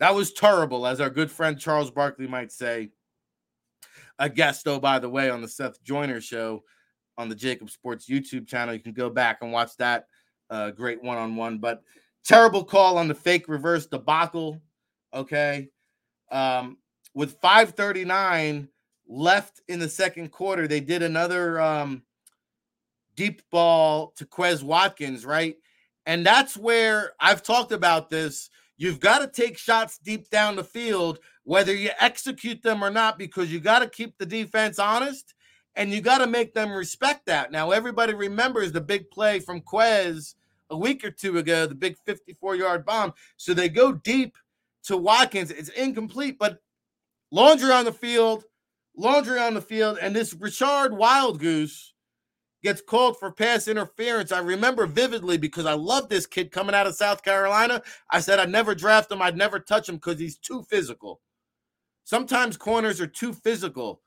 Speaker 1: That was terrible, as our good friend Charles Barkley might say. A guest, though, by the way, on the Seth Joyner show on the JAKIB Sports YouTube channel. You can go back and watch that uh, great one on one. But terrible call on the fake reverse debacle. Okay. Um, with 539 left in the second quarter, they did another um, deep ball to Quez Watkins, right? And that's where I've talked about this. You've got to take shots deep down the field, whether you execute them or not, because you got to keep the defense honest and you got to make them respect that. Now, everybody remembers the big play from Quez a week or two ago, the big 54 yard bomb. So they go deep to Watkins. It's incomplete, but laundry on the field, laundry on the field. And this Richard Wildgoose gets called for pass interference. I remember vividly because I love this kid coming out of South Carolina. I said I'd never draft him, I'd never touch him because he's too physical. Sometimes corners are too physical.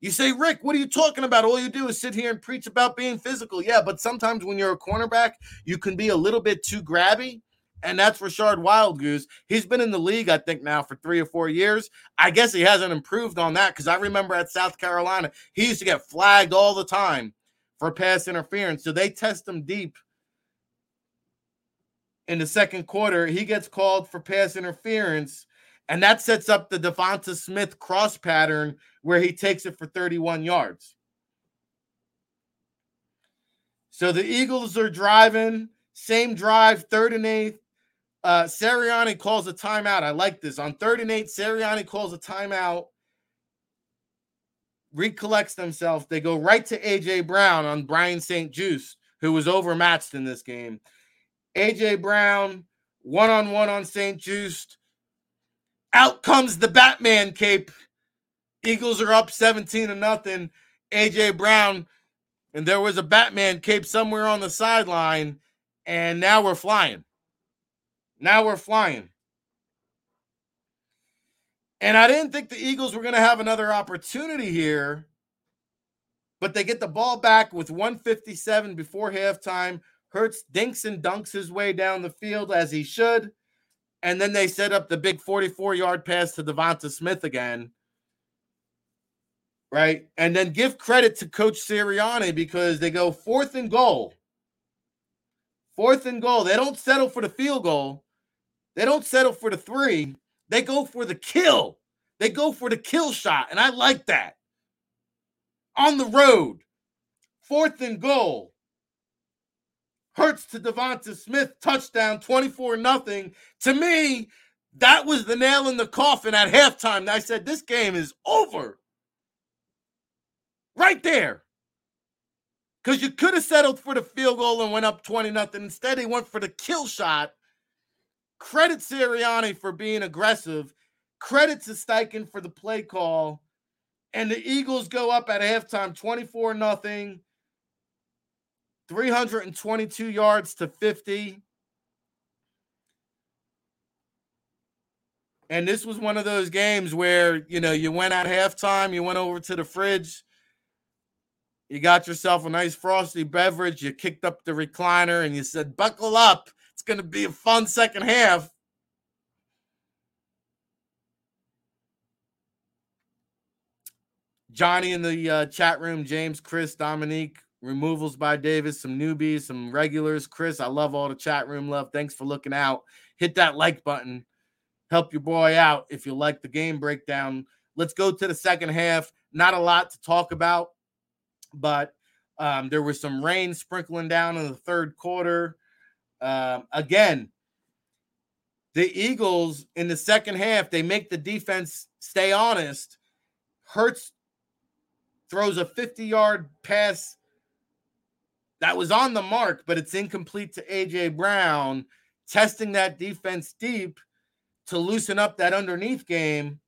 Speaker 1: You say, Rick, what are you talking about? All you do is sit here and preach about being physical. Yeah, but sometimes when you're a cornerback, you can be a little bit too grabby. And that's Rachad Wildgoose. He's been in the league, I think, now for three or four years. I guess he hasn't improved on that because I remember at South Carolina, he used to get flagged all the time for pass interference. So they test him deep in the second quarter. He gets called for pass interference. And that sets up the DeVonta Smith cross pattern where he takes it for 31 yards. So the Eagles are driving, same drive, third and eighth. Uh, Sirianni calls a timeout. I like this. On third and eight, Sirianni calls a timeout, recollects themselves. They go right to AJ Brown on Brian St-Juste, who was overmatched in this game. AJ Brown, one on one on St-Juste. Out comes the Batman cape. Eagles are up 17 to nothing. AJ Brown, and there was a Batman cape somewhere on the sideline, and now we're flying. Now we're flying. And I didn't think the Eagles were going to have another opportunity here, but they get the ball back with 157 before halftime. Hurts dinks and dunks his way down the field as he should. And then they set up the big 44 yard pass to DeVonta Smith again. Right. And then give credit to Coach Sirianni because they go fourth and goal. Fourth and goal. They don't settle for the field goal. They don't settle for the three. They go for the kill. They go for the kill shot. And I like that. On the road. Fourth and goal. Hurts to DeVonta Smith, touchdown, 24 nothing. To me, that was the nail in the coffin at halftime. I said, this game is over. Right there. Because you could have settled for the field goal and went up 20 nothing. Instead, they went for the kill shot. Credit Sirianni for being aggressive. Credit to Steichen for the play call. And the Eagles go up at halftime 24 nothing. 322 yards to 50. And this was one of those games where, you know, you went at halftime, you went over to the fridge, you got yourself a nice frosty beverage, you kicked up the recliner, and you said, Buckle up. Going to be a fun second half. Johnny in the uh, chat room, James, Chris, Dominique, removals by Davis, some newbies, some regulars. Chris, I love all the chat room love. Thanks for looking out. Hit that like button. Help your boy out if you like the game breakdown. Let's go to the second half. Not a lot to talk about, but um, there was some rain sprinkling down in the third quarter. Um, again, the Eagles in the second half, they make the defense stay honest. Hurts throws a 50 yard pass that was on the mark, but it's incomplete to AJ Brown, testing that defense deep to loosen up that underneath game.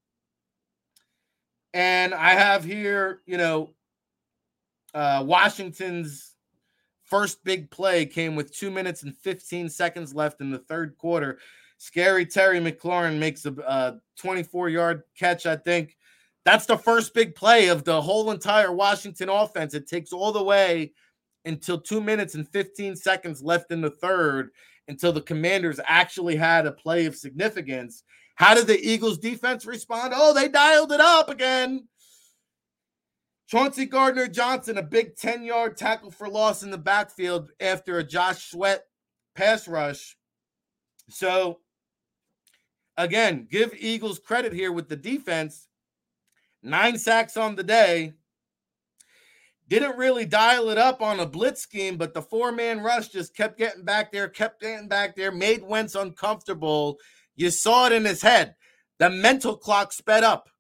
Speaker 1: And I have here, you know, uh, Washington's first big play came with two minutes and 15 seconds left in the third quarter. Scary Terry McLaurin makes a uh, 24 yard catch, I think. That's the first big play of the whole entire Washington offense. It takes all the way until two minutes and 15 seconds left in the third until the commanders actually had a play of significance. How did the Eagles defense respond? Oh, they dialed it up again. Chauncey Gardner Johnson, a big 10 yard tackle for loss in the backfield after a Josh Sweat pass rush. So, again, give Eagles credit here with the defense. Nine sacks on the day. Didn't really dial it up on a blitz scheme, but the four man rush just kept getting back there, kept getting back there, made Wentz uncomfortable. You saw it in his head. The mental clock sped up.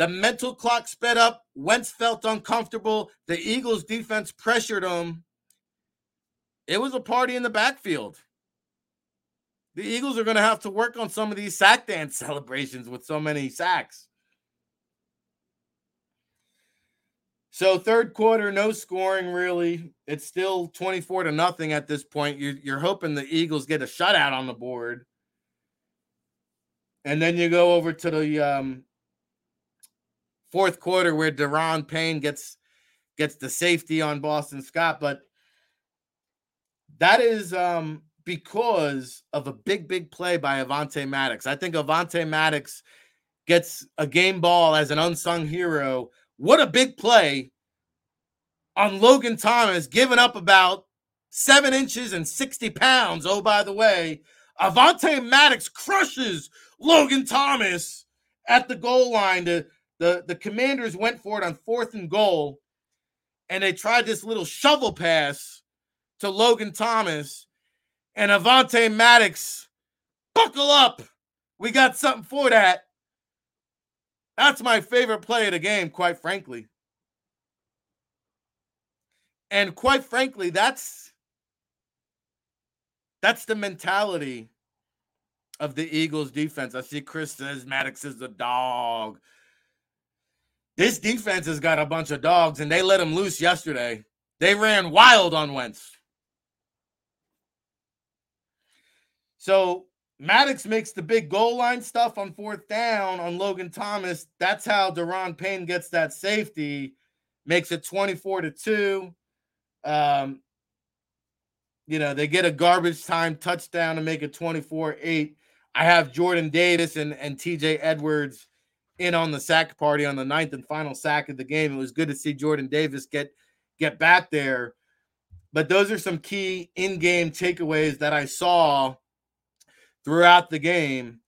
Speaker 1: The mental clock sped up. Wentz felt uncomfortable. The Eagles defense pressured him. It was a party in the backfield. The Eagles are going to have to work on some of these sack dance *laughs* celebrations with so many sacks. So third quarter, no scoring really. It's still 24 to nothing at this point. You're, you're hoping the Eagles get a shutout on the board. And then you go over to the um, fourth quarter where Daron Payne gets gets the safety on Boston Scott. But that is um, because of a big, big play by Avonte Maddox. I think Avonte Maddox gets a game ball as an unsung hero what a big play on Logan Thomas, giving up about seven inches and 60 pounds. Oh, by the way, Avonte Maddox crushes Logan Thomas at the goal line. The, the, the commanders went for it on fourth and goal, and they tried this little shovel pass to Logan Thomas. And Avonte Maddox, buckle up. We got something for that. That's my favorite play of the game, quite frankly. And quite frankly, that's that's the mentality of the Eagles defense. I see Chris says Maddox is a dog. This defense has got a bunch of dogs, and they let him loose yesterday. They ran wild on Wentz. So Maddox makes the big goal line stuff on fourth down on Logan Thomas. That's how Daron Payne gets that safety, makes it 24 to 2. Um, you know, they get a garbage time touchdown to make it 24 8. I have Jordan Davis and, and TJ Edwards in on the sack party on the ninth and final sack of the game. It was good to see Jordan Davis get get back there. But those are some key in-game takeaways that I saw throughout the game.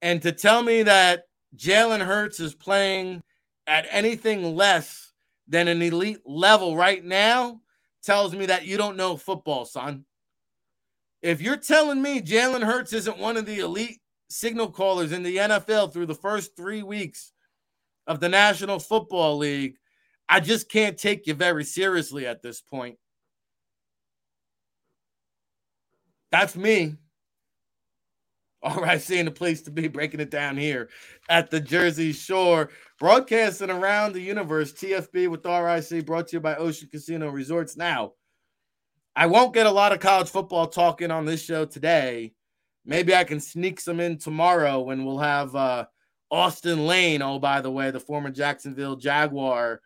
Speaker 1: And to tell me that Jalen Hurts is playing at anything less than an elite level right now tells me that you don't know football, son. If you're telling me Jalen Hurts isn't one of the elite signal callers in the NFL through the first three weeks of the National Football League, I just can't take you very seriously at this point. That's me. All right, *laughs* seeing the place to be, breaking it down here at the Jersey Shore, broadcasting around the universe. TFB with RIC, brought to you by Ocean Casino Resorts. Now, I won't get a lot of college football talking on this show today. Maybe I can sneak some in tomorrow when we'll have uh, Austin Lane. Oh, by the way, the former Jacksonville Jaguar,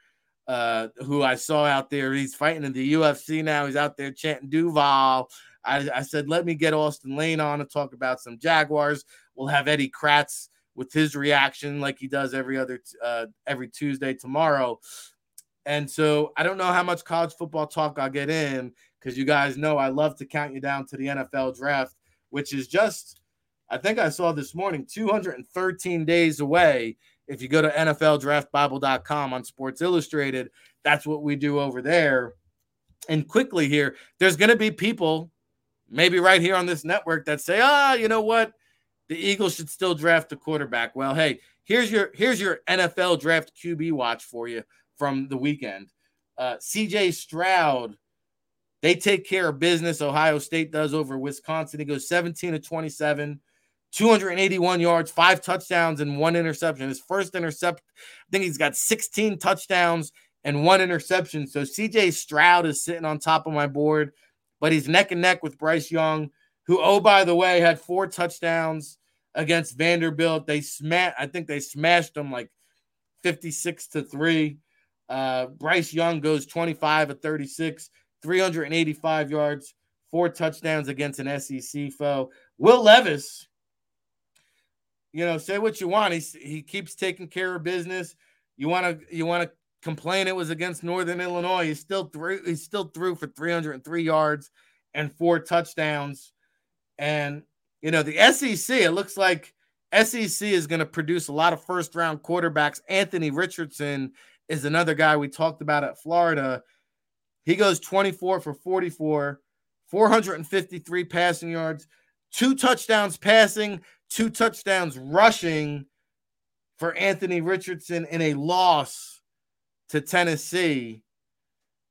Speaker 1: uh, who I saw out there. He's fighting in the UFC now. He's out there chanting Duval. I, I said, let me get Austin Lane on to talk about some Jaguars. We'll have Eddie Kratz with his reaction, like he does every other uh, every Tuesday tomorrow. And so I don't know how much college football talk I'll get in because you guys know I love to count you down to the NFL draft, which is just, I think I saw this morning, 213 days away. If you go to NFLDraftBible.com on Sports Illustrated, that's what we do over there. And quickly here, there's going to be people maybe right here on this network that say, ah, you know what? The Eagles should still draft a quarterback. Well, hey, here's your here's your NFL draft QB watch for you from the weekend. Uh, CJ Stroud, they take care of business. Ohio State does over Wisconsin. He goes 17 to 27, 281 yards, five touchdowns, and one interception. His first intercept, I think he's got 16 touchdowns and one interception. So CJ Stroud is sitting on top of my board but he's neck and neck with Bryce Young, who, oh, by the way, had four touchdowns against Vanderbilt. They smashed, I think they smashed them like 56 to 3. Uh, Bryce Young goes 25 of 36, 385 yards, four touchdowns against an SEC foe. Will Levis, you know, say what you want. He, he keeps taking care of business. You want to you want to complain it was against Northern Illinois. He still threw he still threw for 303 yards and four touchdowns. And you know, the SEC, it looks like SEC is going to produce a lot of first round quarterbacks. Anthony Richardson is another guy we talked about at Florida. He goes 24 for 44, 453 passing yards, two touchdowns passing, two touchdowns rushing for Anthony Richardson in a loss to Tennessee.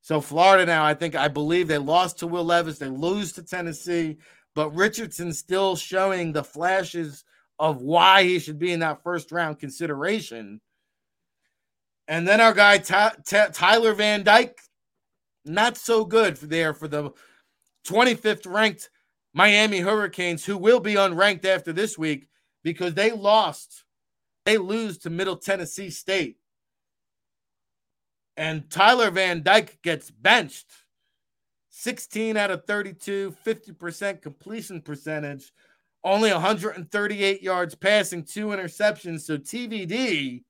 Speaker 1: So Florida now, I think, I believe they lost to Will Levis. They lose to Tennessee, but Richardson still showing the flashes of why he should be in that first round consideration. And then our guy Ty- Ty- Tyler Van Dyke, not so good there for the 25th ranked Miami Hurricanes, who will be unranked after this week because they lost. They lose to Middle Tennessee State and Tyler Van Dyke gets benched. 16 out of 32, 50% completion percentage, only 138 yards passing, two interceptions. So TVD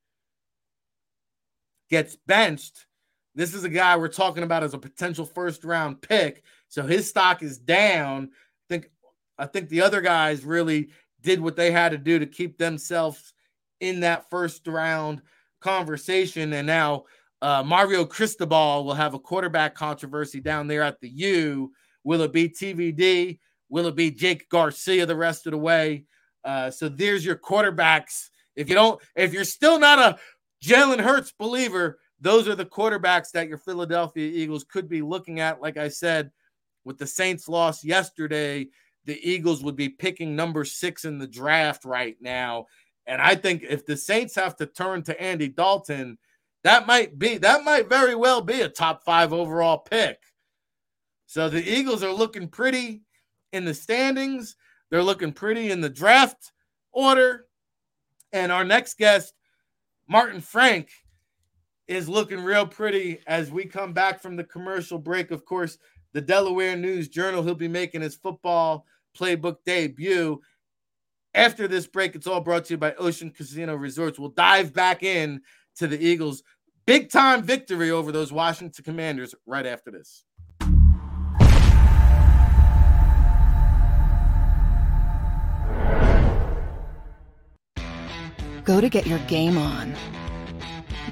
Speaker 1: gets benched. This is a guy we're talking about as a potential first round pick. So his stock is down. I think I think the other guys really did what they had to do to keep themselves in that first round conversation. And now uh, Mario Cristobal will have a quarterback controversy down there at the U. Will it be TVD? Will it be Jake Garcia the rest of the way? Uh, so there's your quarterbacks. If you don't, if you're still not a Jalen Hurts believer, those are the quarterbacks that your Philadelphia Eagles could be looking at. Like I said, with the Saints loss yesterday, the Eagles would be picking number six in the draft right now. And I think if the Saints have to turn to Andy Dalton, that might be that might very well be a top five overall pick. So the Eagles are looking pretty in the standings. They're looking pretty in the draft order. And our next guest, Martin Frank, is looking real pretty as we come back from the commercial break. Of course, the Delaware News Journal, he'll be making his football playbook debut. After this break, it's all brought to you by Ocean Casino Resorts. We'll dive back in to the Eagles' big time victory over those Washington Commanders right after this.
Speaker 2: Go to get your game on.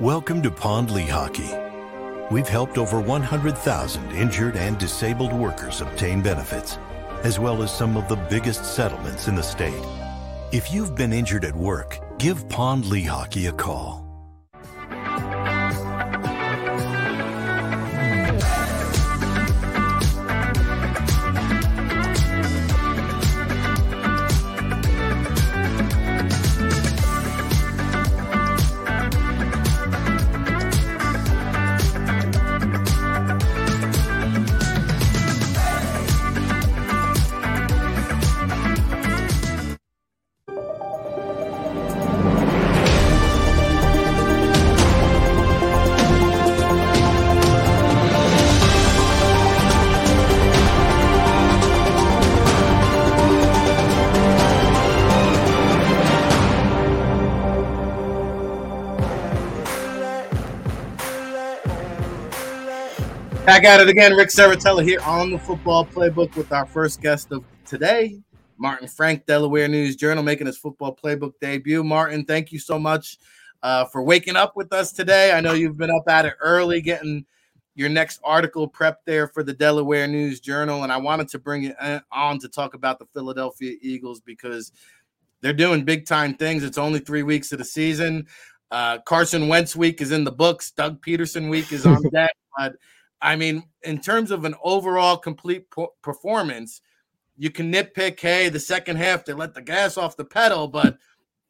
Speaker 3: Welcome to Pond Lehocky. We've helped over 100,000 injured and disabled workers obtain benefits, as well as some of the biggest settlements in the state. If you've been injured at work, give Pond Lehocky a call.
Speaker 1: Back at it again, Ric Serritella here on the Football Playbook with our first guest of today, Martin Frank, Delaware News Journal, making his Football Playbook debut. Martin, thank you so much uh, for waking up with us today. I know you've been up at it early, getting your next article prepped there for the Delaware News Journal, and I wanted to bring it uh, on to talk about the Philadelphia Eagles because they're doing big time things. It's only three weeks of the season. Uh, Carson Wentz week is in the books. Doug Pederson week is on *laughs* deck, but I mean, in terms of an overall complete performance, you can nitpick, hey, the second half they let the gas off the pedal, but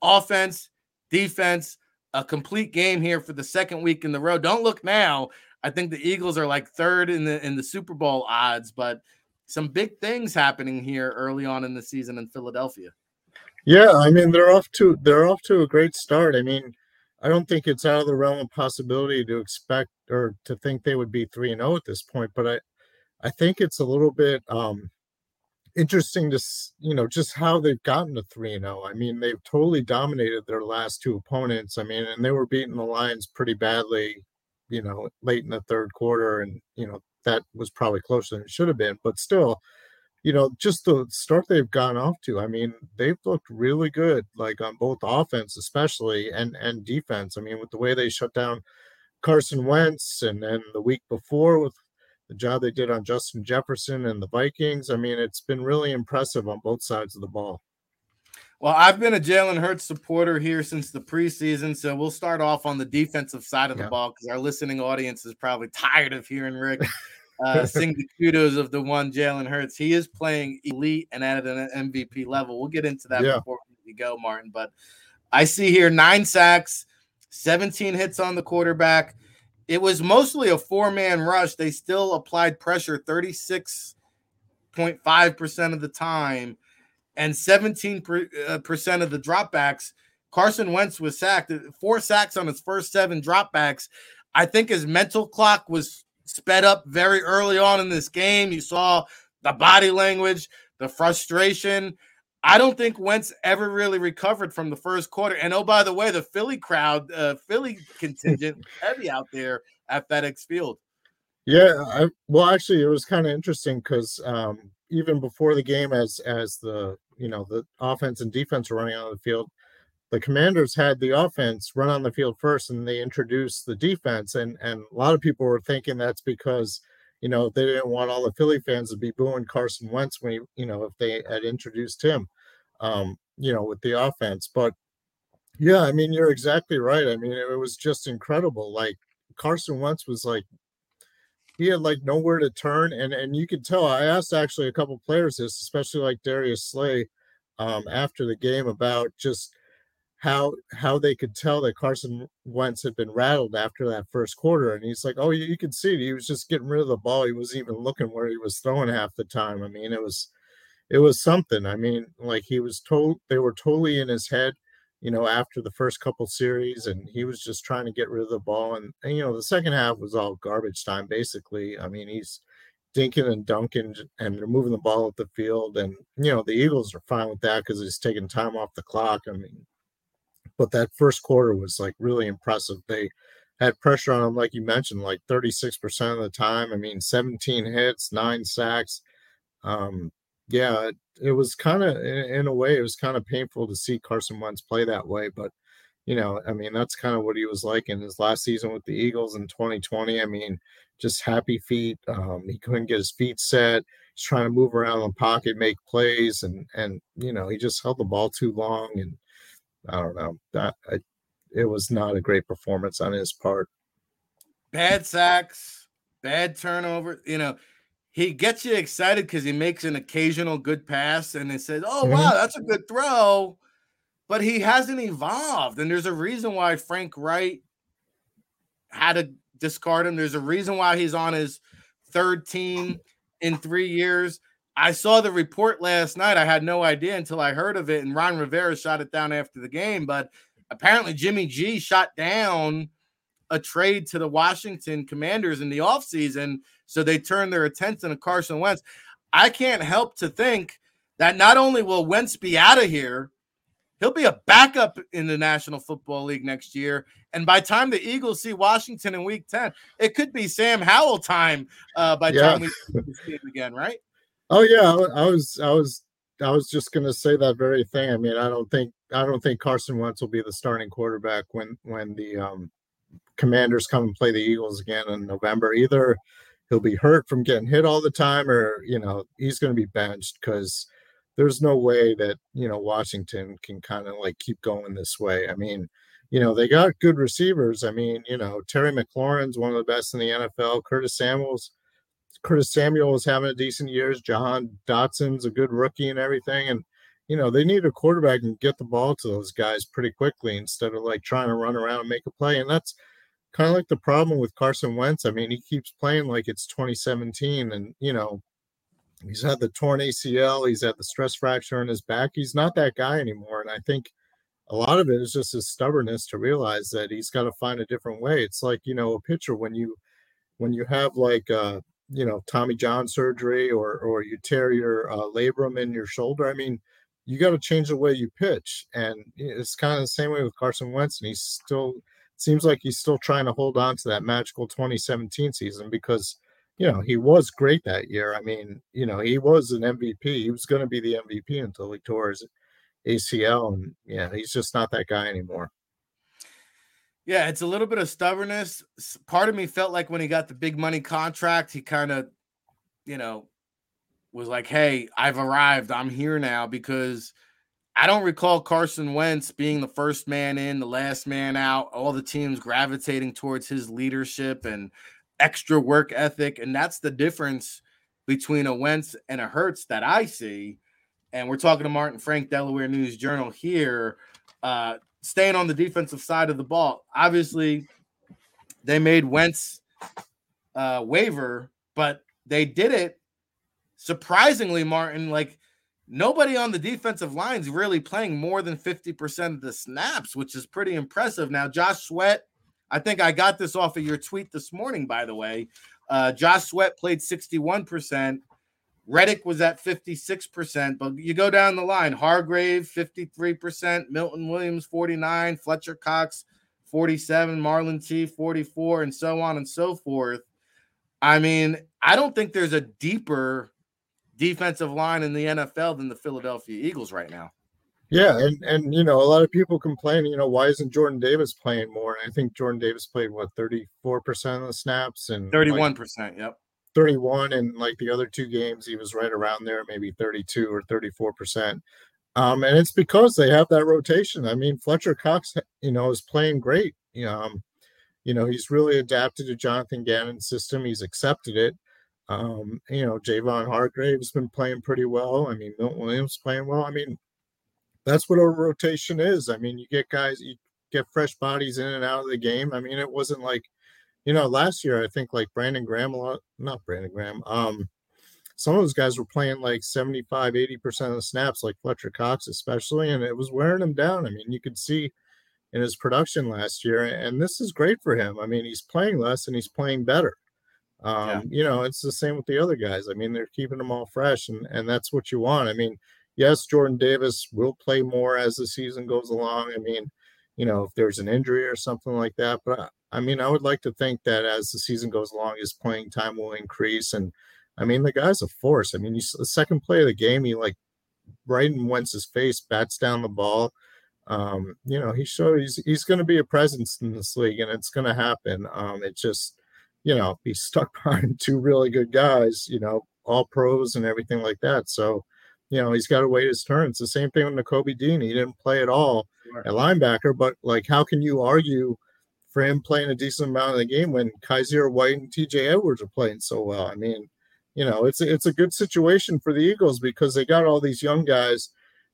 Speaker 1: offense, defense, a complete game here for the second week in the row. Don't look now. I think the Eagles are like third in the in the Super Bowl odds, but some big things happening here early on in the season in Philadelphia.
Speaker 4: Yeah, I mean they're off to they're off to a great start. I mean, I don't think it's out of the realm of possibility to expect or to think they would be three and zero oh at this point. But I, I think it's a little bit um, interesting to you know just how they've gotten to three and zero. Oh. I mean, they've totally dominated their last two opponents. I mean, and they were beating the Lions pretty badly, you know, late in the third quarter, and you know that was probably closer than it should have been. But still, you know, just the start they've gone off to. I mean, they've looked really good, like on both offense, especially and and defense. I mean, with the way they shut down Carson Wentz, and then the week before with the job they did on Justin Jefferson and the Vikings. I mean, it's been really impressive on both sides of the ball.
Speaker 1: Well, I've been a Jalen Hurts supporter here since the preseason, so we'll start off on the defensive side of the yeah. ball because our listening audience is probably tired of hearing Rick *laughs* uh, *laughs* sing the kudos of the one Jalen Hurts. He is playing elite and at an MVP level. We'll get into that yeah. before we go, Martin. But I see here nine sacks, 17 hits on the quarterback. It was mostly a four man rush. They still applied pressure 36.5% of the time and 17% uh, of the dropbacks. Carson Wentz was sacked, four sacks on his first seven dropbacks. I think his mental clock was sped up very early on in this game. You saw the body language, the frustration. I don't think Wentz ever really recovered from the first quarter. And oh, by the way, the Philly crowd, uh, Philly contingent, *laughs* heavy out there at FedEx Field.
Speaker 4: Yeah, I, well, actually, it was kind of interesting because um, even before the game, as as the you know the offense and defense were running out of the field, the commanders had the offense run on the field first and they introduced the defense and and a lot of people were thinking that's because you know they didn't want all the philly fans to be booing carson wentz when he you know if they had introduced him um you know with the offense but yeah i mean you're exactly right i mean it was just incredible like carson wentz was like he had like nowhere to turn and and you could tell i asked actually a couple players this especially like darius slay um after the game about just how how they could tell that Carson Wentz had been rattled after that first quarter. And he's like, Oh, you, you could see it. He was just getting rid of the ball. He wasn't even looking where he was throwing half the time. I mean, it was it was something. I mean, like he was told they were totally in his head, you know, after the first couple series, and he was just trying to get rid of the ball. And, and you know, the second half was all garbage time, basically. I mean, he's dinking and dunking and they're moving the ball up the field. And, you know, the Eagles are fine with that because he's taking time off the clock. I mean, but that first quarter was like really impressive. They had pressure on them, like you mentioned, like 36% of the time. I mean, 17 hits, nine sacks. Um, yeah, it, it was kind of, in, in, a way, it was kind of painful to see Carson Wentz play that way. But, you know, I mean, that's kind of what he was like in his last season with the Eagles in 2020. I mean, just happy feet. Um, he couldn't get his feet set. He's trying to move around the pocket, make plays, and and you know, he just held the ball too long and I don't know. That I, it was not a great performance on his part.
Speaker 1: Bad sacks, bad turnover. You know, he gets you excited because he makes an occasional good pass and it says, "Oh mm-hmm. wow, that's a good throw," but he hasn't evolved, and there's a reason why Frank Reich had to discard him. There's a reason why he's on his third team in three years. I saw the report last night. I had no idea until I heard of it, and Ron Rivera shot it down after the game. But apparently, Jimmy G shot down a trade to the Washington Commanders in the offseason. So they turned their attention to Carson Wentz. I can't help to think that not only will Wentz be out of here, he'll be a backup in the National Football League next year. And by time the Eagles see Washington in week 10, it could be Sam Howell time uh, by yeah. time we see him again, right?
Speaker 4: Oh yeah, I was I was I was just going to say that very thing. I mean, I don't think I don't think Carson Wentz will be the starting quarterback when when the um, Commanders come and play the Eagles again in November. Either he'll be hurt from getting hit all the time, or you know he's going to be benched because there's no way that you know Washington can kind of like keep going this way. I mean, you know they got good receivers. I mean, you know Terry McLaurin's one of the best in the NFL. Curtis Samuel's Curtis Samuel is having a decent years. Jahan Dotson's a good rookie and everything. And, you know, they need a quarterback and get the ball to those guys pretty quickly instead of like trying to run around and make a play. And that's kind of like the problem with Carson Wentz. I mean, he keeps playing like it's 2017 and, you know, he's had the torn ACL, he's had the stress fracture in his back. He's not that guy anymore. And I think a lot of it is just his stubbornness to realize that he's got to find a different way. It's like, you know, a pitcher when you when you have like uh, you know, Tommy John surgery or or you tear your uh, labrum in your shoulder. I mean, you got to change the way you pitch. And it's kind of the same way with Carson Wentz, and he's still seems like he's still trying to hold on to that magical 2017 season because you know, he was great that year. I mean, you know, he was an MVP. He was going to be the MVP until he tore his ACL, and yeah, he's just not that guy anymore.
Speaker 1: Yeah, it's a little bit of stubbornness. Part of me felt like when he got the big money contract, he kind of, you know, was like, "Hey, I've arrived. I'm here now." Because I don't recall Carson Wentz being the first man in, the last man out. All the teams gravitating towards his leadership and extra work ethic, and that's the difference between a Wentz and a Hurts that I see. And we're talking to Martin Frank, Delaware News Journal here, uh, staying on the defensive side of the ball. Obviously, they made Wentz uh, waiver, but they did it surprisingly, Martin. Like nobody on the defensive line is really playing more than 50% of the snaps, which is pretty impressive. Now, Josh Sweat I think I got this off of your tweet this morning, by the way. Uh, Josh Sweat played 61%. Reddick was at 56%, but you go down the line. Hargrave, 53%. Milton Williams, 49. Fletcher Cox, 47. Marlon T, 44, and so on and so forth. I mean, I don't think there's a deeper defensive line in the NFL than the Philadelphia Eagles right now.
Speaker 4: Yeah, and and you know a lot of people complain, you know, why isn't Jordan Davis playing more? And I think Jordan Davis played what thirty four percent of the snaps and
Speaker 1: thirty one percent. Yep,
Speaker 4: thirty one, and like the other two games, he was right around there, maybe thirty two or thirty four percent. Um, and it's because they have that rotation. I mean, Fletcher Cox, you know, is playing great. You know, um, you know, he's really adapted to Jonathan Gannon's system. He's accepted it. Um, you know, Javon Hargrave's been playing pretty well. I mean, Milton Williams playing well. I mean, that's what a rotation is. I mean, you get guys, you get fresh bodies in and out of the game. I mean, it wasn't like, you know, last year I think like Brandon Graham a lot, not Brandon Graham. Um, some of those guys were playing like 75, 80% of the snaps, like Fletcher Cox, especially, and it was wearing him down. I mean, you could see in his production last year, and this is great for him. I mean, he's playing less and he's playing better. Um, yeah. you know, it's the same with the other guys. I mean, they're keeping them all fresh, and and that's what you want. I mean, yes, Jordan Davis will play more as the season goes along. I mean, you know, if there's an injury or something like that, but I, mean, I would like to think that as the season goes along, his playing time will increase. And I mean, the guy's a force. I mean, he's the second play of the game, he like right in Wentz's face, bats down the ball. Um, you know, he showed he's he's going to be a presence in this league, and it's going to happen. Um, it just, you know, he's *laughs* stuck behind two really good guys, you know, all pros and everything like that. So, you know, he's got to wait his turn. It's the same thing with Nakobe Dean. He didn't play at all at linebacker, but like, how can you argue for him playing a decent amount of the game when Kyzir White and TJ Edwards are playing so well? I mean, you know, it's it's a good situation for the Eagles because they got all these young guys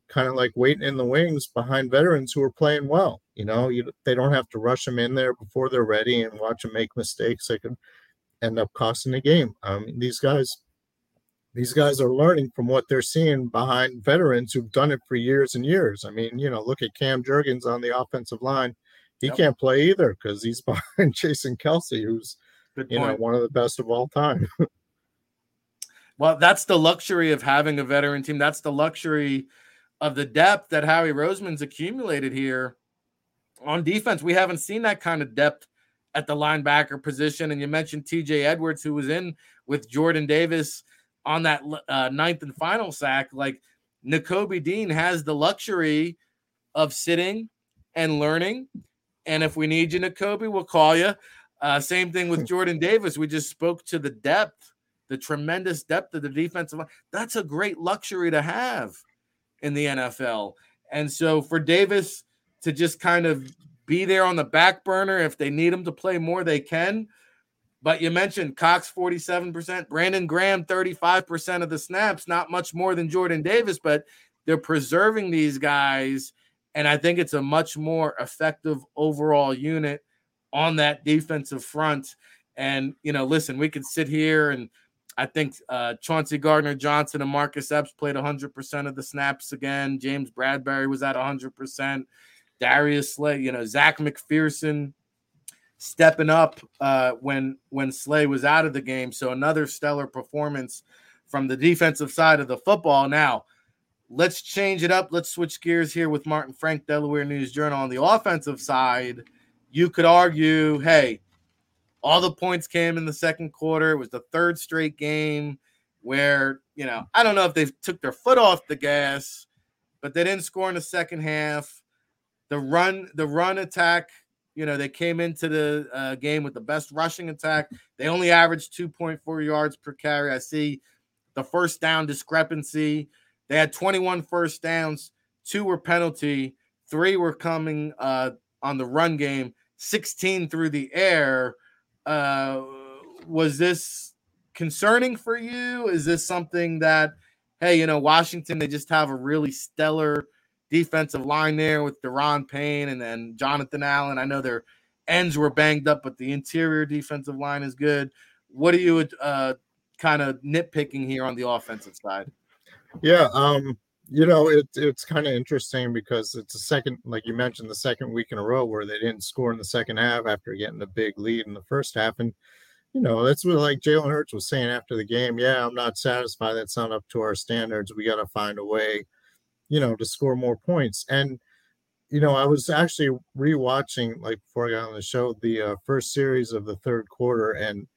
Speaker 4: kind of like waiting in the wings behind veterans who are playing well. You know, you, they don't have to rush them in there before they're ready and watch them make mistakes. They could end up costing the game. I Um, these guys these guys are learning from what they're seeing behind veterans who've done it for years and years. I mean, you know, look at Cam Jurgens on the offensive line. He yep. can't play either because he's *laughs* behind Jason Kelce, who's you know one of the best of all time. *laughs*
Speaker 1: well, that's the luxury of having a veteran team. That's the luxury of the depth that Howie Roseman's accumulated here on defense. We haven't seen that kind of depth at the linebacker position. And you mentioned TJ Edwards, who was in with Jordan Davis on that uh, ninth and final sack, like Nakobe Dean has the luxury of sitting and learning. And if we need you, Nakobe, we'll call you. Uh, same thing with Jordan Davis. We just spoke to the depth, the tremendous depth of the defensive line. That's a great luxury to have in the NFL. And so for Davis to just kind of be there on the back burner, if they need him to play more, they can. But you mentioned Cox 47%, Brandon Graham 35% of the snaps, not much more than Jordan Davis, but they're preserving these guys. And I think it's a much more effective overall unit on that defensive front. And, you know, listen, we could sit here and I think uh, Chauncey Gardner Johnson and Marcus Epps played 100% of the snaps again. James Bradberry was at 100%. Darius Slay, you know, Zech McPhearson stepping up uh, when when Slay was out of the game. So another stellar performance from the defensive side of the football. Now, let's change it up. Let's switch gears here with Martin Frank, Delaware News Journal. On the offensive side, you could argue, hey, all the points came in the second quarter. It was the third straight game where, you know, I don't know if they took their foot off the gas, but they didn't score in the second half. The run, the run attack, you know, they came into the uh, game with the best rushing attack. They only averaged 2.4 yards per carry. I see the first down discrepancy. They had 21 first downs, two were penalty, three were coming uh, on the run game, 16 through the air. Uh, was this concerning for you? Is this something that, hey, you know, Washington, they just have a really stellar defensive line there with Daron Payne and then Jonathan Allen. I know their ends were banged up, but the interior defensive line is good. What are you uh, kind of nitpicking here on the offensive side?
Speaker 4: Yeah, um, you know, it, it's kind of interesting because it's a second, like you mentioned, the second week in a row where they didn't score in the second half after getting a big lead in the first half. And, you know, that's what like Jalen Hurts was saying after the game. Yeah, I'm not satisfied. That's not up to our standards. We got to find a way, you know, to score more points. And, you know, I was actually rewatching, like before I got on the show, the uh, first series of the third quarter. And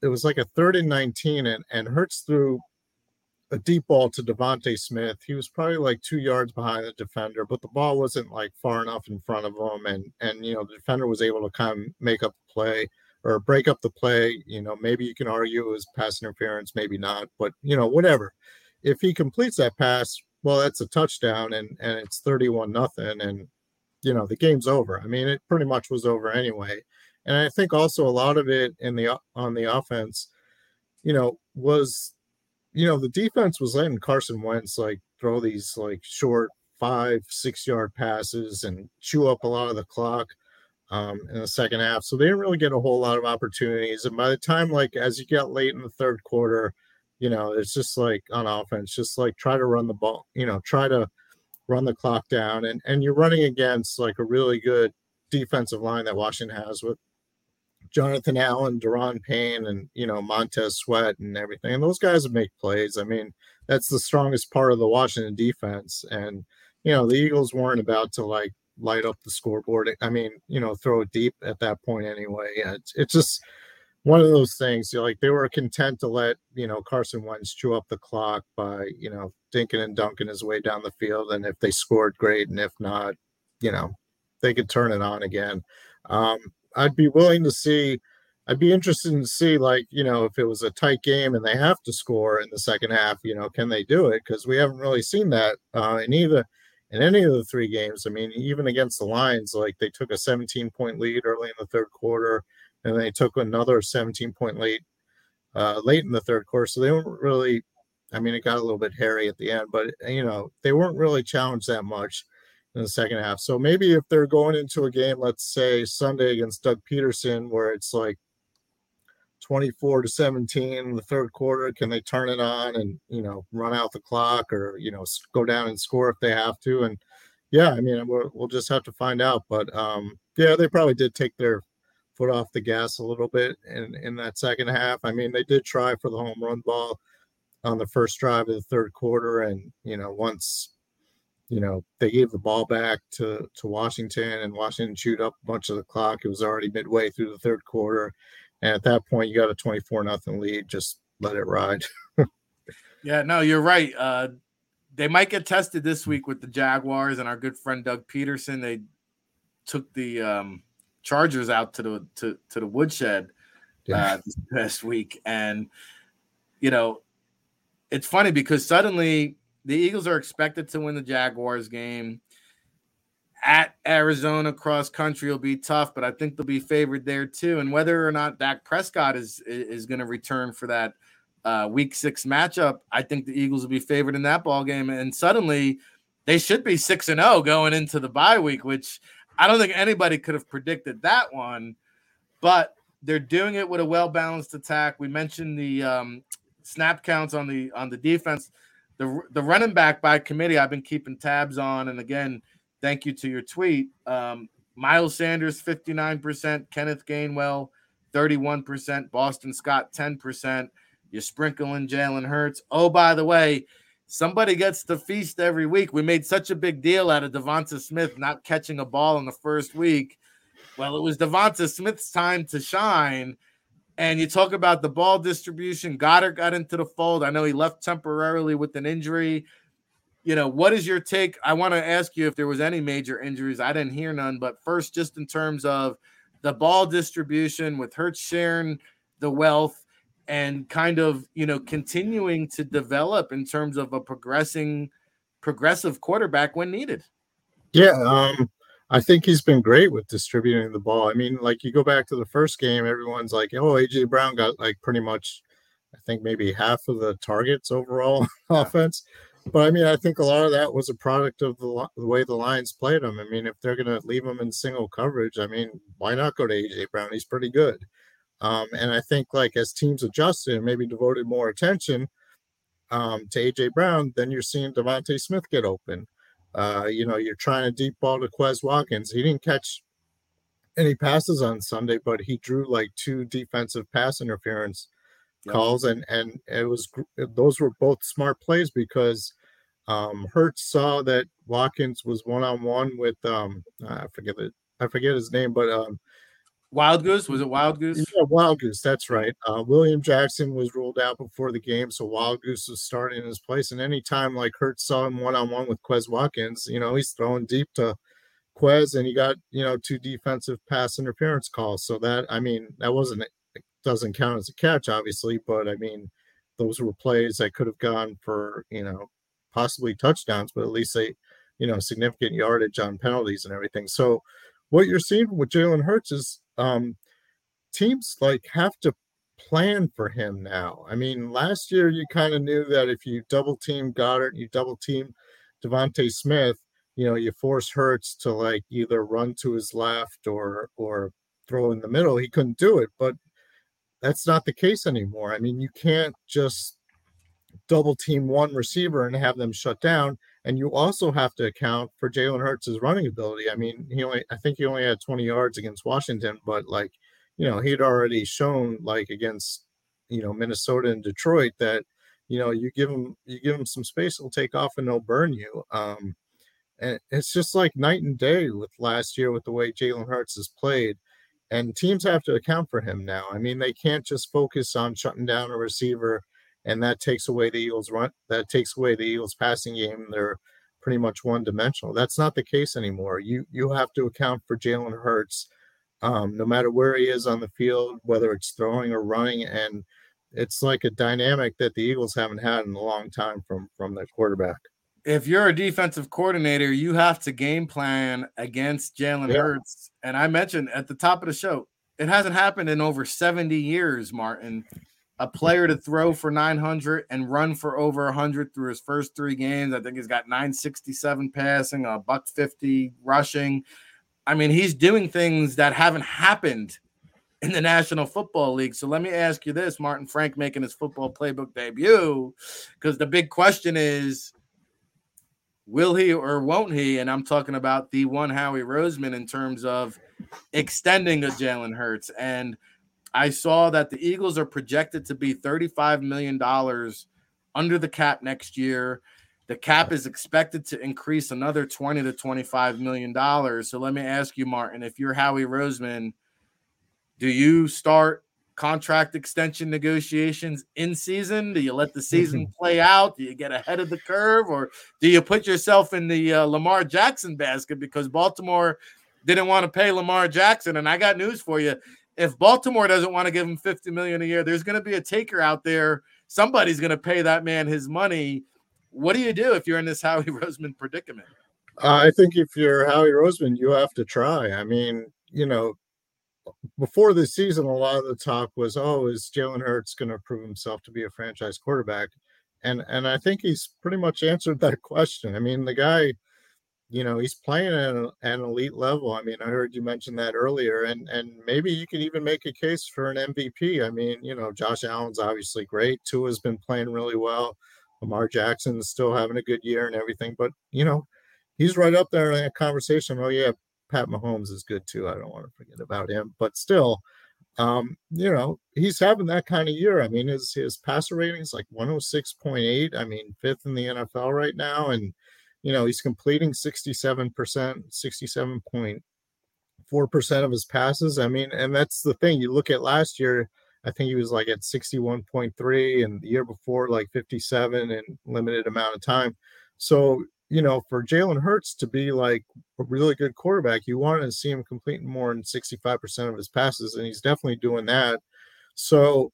Speaker 4: it was like a third and 19, and, and Hurts threw a deep ball to DeVonta Smith. He was probably like two yards behind the defender, but the ball wasn't like far enough in front of him, and and you know the defender was able to kind of make up the play or break up the play. You know, maybe you can argue it was pass interference, maybe not, but you know whatever. If he completes that pass, well, that's a touchdown, and and it's thirty-one nothing, and you know the game's over. I mean, it pretty much was over anyway. And I think also a lot of it in the on the offense, you know, was you know, the defense was letting Carson Wentz like throw these like short five, six yard passes and chew up a lot of the clock um, in the second half. So they didn't really get a whole lot of opportunities. And by the time, like, as you get late in the third quarter, you know, it's just like on offense, just like try to run the ball, you know, try to run the clock down. And, and you're running against like a really good defensive line that Washington has with Jonathan Allen, Daron Payne, and you know Montez Sweat and everything. And those guys make plays. I mean, that's the strongest part of the Washington defense. And you know the Eagles weren't about to like light up the scoreboard. I mean, you know, throw it deep at that point anyway. It's, it's just one of those things. You know, like they were content to let you know Carson Wentz chew up the clock by you know dinking and dunking his way down the field. And if they scored, great. And if not, you know, they could turn it on again. Um, I'd be willing to see. I'd be interested to see, like, you know, if it was a tight game and they have to score in the second half, you know, can they do it? Because we haven't really seen that uh, in either in any of the three games. I mean, even against the Lions, like they took a 17 point lead early in the third quarter, and they took another 17 point lead uh, late in the third quarter. So they weren't really. I mean, it got a little bit hairy at the end, but you know, they weren't really challenged that much in the second half. So maybe if they're going into a game, let's say Sunday against Doug Pederson, where it's like 24 to 17 in the third quarter, can they turn it on and, you know, run out the clock or, you know, go down and score if they have to? And yeah, I mean, we'll, we'll just have to find out. But um, yeah, they probably did take their foot off the gas a little bit in, in that second half. I mean, they did try for the home run ball on the first drive of the third quarter. And, you know, once you know, they gave the ball back to to Washington, and Washington chewed up a bunch of the clock. It was already midway through the third quarter, and at that point, you got a twenty four nothing lead. Just let it ride.
Speaker 1: yeah, no, you're right. Uh, they might get tested this week with the Jaguars and our good friend Doug Pederson. They took the um, Chargers out to the to, to the woodshed yeah. uh, this past week, and you know, it's funny because suddenly the Eagles are expected to win the Jaguars game. At Arizona, cross country will be tough, but I think they'll be favored there too. And whether or not Dak Prescott is is going to return for that uh, Week Six matchup, I think the Eagles will be favored in that ball game. And suddenly, they should be six and zero oh going into the bye week, which I don't think anybody could have predicted that one. But they're doing it with a well balanced attack. We mentioned the um, snap counts on the on the defense. The the running back by committee I've been keeping tabs on, and again, thank you to your tweet. Um, Miles Sanders 59%, Kenneth Gainwell 31%, Boston Scott 10%. You're sprinkling Jalen Hurts. Oh, by the way, somebody gets to feast every week. We made such a big deal out of DeVonta Smith not catching a ball in the first week. Well, it was DeVonta Smith's time to shine. And you talk about the ball distribution. Goedert got into the fold. I know he left temporarily with an injury. You know, what is your take? I want to ask you if there was any major injuries. I didn't hear none, but first, just in terms of the ball distribution with Hurts sharing the wealth and kind of you know continuing to develop in terms of a progressing progressive quarterback when needed.
Speaker 4: Yeah, um, I think he's been great with distributing the ball. I mean, like you go back to the first game, everyone's like, "Oh, AJ Brown got like pretty much, I think maybe half of the targets overall *laughs* yeah. offense." But I mean, I think a lot of that was a product of the, the way the Lions played him. I mean, if they're going to leave him in single coverage, I mean, why not go to AJ Brown? He's pretty good. Um, and I think like as teams adjusted and maybe devoted more attention um, to AJ Brown, then you're seeing DeVonta Smith get open. Uh, you know, you're trying to deep ball to Quez Watkins. He didn't catch any passes on Sunday, but he drew like two defensive pass interference yep. calls, and and it was those were both smart plays because um, Hurts saw that Watkins was one on one with um, I forget it, I forget his name, but um,
Speaker 1: Wildgoose was it Wildgoose?
Speaker 4: Yeah, Wildgoose. That's right. Uh, William Jackson was ruled out before the game, so Wildgoose was starting in his place. And anytime like Hurts saw him one on one with Quez Watkins, you know he's throwing deep to Quez, and he got you know two defensive pass interference calls. So that I mean that wasn't it doesn't count as a catch, obviously, but I mean those were plays that could have gone for you know possibly touchdowns, but at least they you know significant yardage on penalties and everything. So what you're seeing with Jalen Hurts is um, teams like have to plan for him now. I mean, last year you kind of knew that if you double team Goedert, you double team DeVonta Smith, you know, you force Hurts to like either run to his left or or throw in the middle. He couldn't do it, but that's not the case anymore. I mean, you can't just double team one receiver and have them shut down. And you also have to account for Jalen Hurts' running ability. I mean, he only I think he only had 20 yards against Washington, but like, you know, he'd already shown like against, you know, Minnesota and Detroit that, you know, you give him you give him some space, he'll take off and they'll burn you. Um, and it's just like night and day with last year with the way Jalen Hurts has played. And teams have to account for him now. I mean, they can't just focus on shutting down a receiver and that takes away the Eagles' run. That takes away the Eagles' passing game. They're pretty much one dimensional. That's not the case anymore. You you have to account for Jalen Hurts, um, no matter where he is on the field, whether it's throwing or running, and it's like a dynamic that the Eagles haven't had in a long time from from their quarterback.
Speaker 1: If you're a defensive coordinator, you have to game plan against Jalen yeah. Hurts. And I mentioned at the top of the show, it hasn't happened in over 70 years, Martin a player to throw for 900 and run for over 100 through his first three games. I think he's got 967 passing, a buck 50 rushing. I mean, he's doing things that haven't happened in the National Football League. So let me ask you this Martin Frank making his football playbook debut, because the big question is will he or won't he? And I'm talking about the one Howie Roseman in terms of extending a Jalen Hurts. And I saw that the Eagles are projected to be $35 million under the cap next year. The cap is expected to increase another 20 to 25 million dollars. So let me ask you, Martin, if you're Howie Roseman, do you start contract extension negotiations in season? Do you let the season *laughs* play out? Do you get ahead of the curve, or do you put yourself in the uh, Lamar Jackson basket because Baltimore didn't want to pay Lamar Jackson? And I got news for you: if Baltimore doesn't want to give him 50 million a year, there's going to be a taker out there. Somebody's going to pay that man his money. What do you do if you're in this *laughs* Howie Roseman predicament?
Speaker 4: I think if you're Howie Roseman, you have to try. I mean, you know, before the season, a lot of the talk was, "Oh, is Jalen Hurts going to prove himself to be a franchise quarterback?" And and I think he's pretty much answered that *laughs* question. I mean, the guy you know, he's playing at an elite level. I mean, I heard you mention that earlier, and and maybe you could even make a case for an MVP. I mean, you know, Josh Allen's obviously great. Tua's been playing really well. Lamar Jackson is still having a good year and everything, but you know, he's right up there in that conversation. Oh yeah, Pat Mahomes is good too. I don't want to forget about him, but still, um, you know, he's having that kind of year. I mean, his his passer rating is like 106.8. I mean, fifth in the NFL right now, and you know, he's completing 67%, 67.4% of his passes. I mean, and that's the thing. You look at last year, I think he was like at 61.3, and the year before, like 57 in limited amount of time. So, you know, for Jalen Hurts to be like a really good quarterback, you want to see him completing more than 65% of his passes, and he's definitely doing that. So,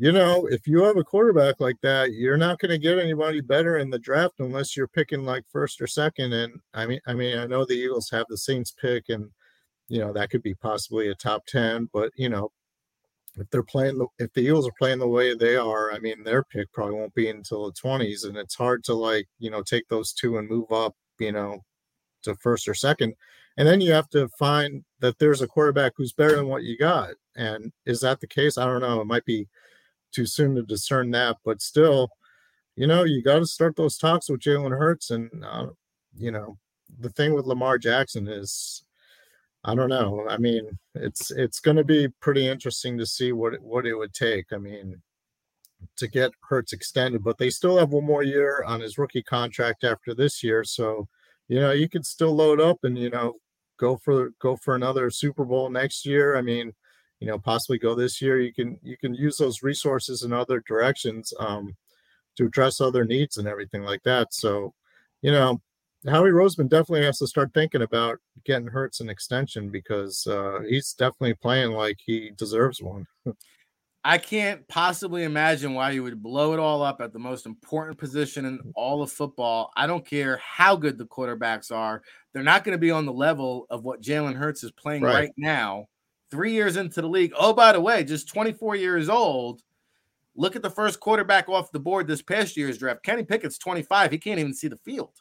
Speaker 4: you know, if you have a quarterback like that, you're not going to get anybody better in the draft unless you're picking like first or second. And I mean, I mean, I know the Eagles have the Saints pick, and you know that could be possibly a top ten. But you know, if they're playing the if the Eagles are playing the way they are, I mean, their pick probably won't be until the twenties, and it's hard to like you know take those two and move up, you know, to first or second. And then you have to find that there's a quarterback who's better than what you got. And is that the case? I don't know. It might be too soon to discern that, but still, you know, you got to start those talks with Jalen Hurts. And, uh, you know, the thing with Lamar Jackson is, I don't know. I mean, it's it's going to be pretty interesting to see what it, what it would take. I mean, to get Hurts extended, but they still have one more year on his rookie contract after this year. So, you know, you could still load up and you know go for go for another Super Bowl next year. I mean, you know possibly go this year you can you can use those resources in other directions um, to address other needs and everything like that. So you know howie roseman definitely has to start thinking about getting hurts an extension because uh, he's definitely playing like he deserves one. *laughs*
Speaker 1: I can't possibly imagine why you would blow it all up at the most important position in all of football. I don't care how good the quarterbacks are; they're not going to be on the level of what Jalen Hurts is playing right, right now three years into the league. Oh, by the way, just 24 years old. Look at the first quarterback off the board this past year's draft. Kenny Pickett's 25. He can't even see the field.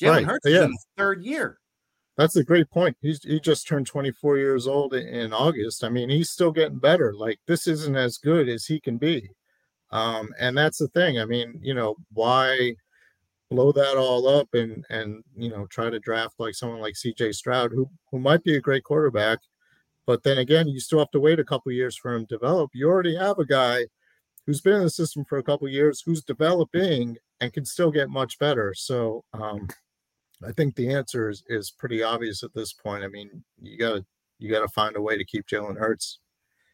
Speaker 1: Jalen right. Hurts yeah. is in his third year.
Speaker 4: That's a great point. He's he just turned 24 years old in August. I mean, he's still getting better. Like this isn't as good as he can be. Um, and that's the thing. I mean, you know, why blow that all up and and you know try to draft like someone like CJ Stroud, who who might be a great quarterback, but then again, you still have to wait a couple years for him to develop. You already have a guy who's been in the system for a couple years, who's developing and can still get much better. So um, I think the answer is, is pretty obvious at this point. I mean, you gotta you gotta find a way to keep Jalen Hurts.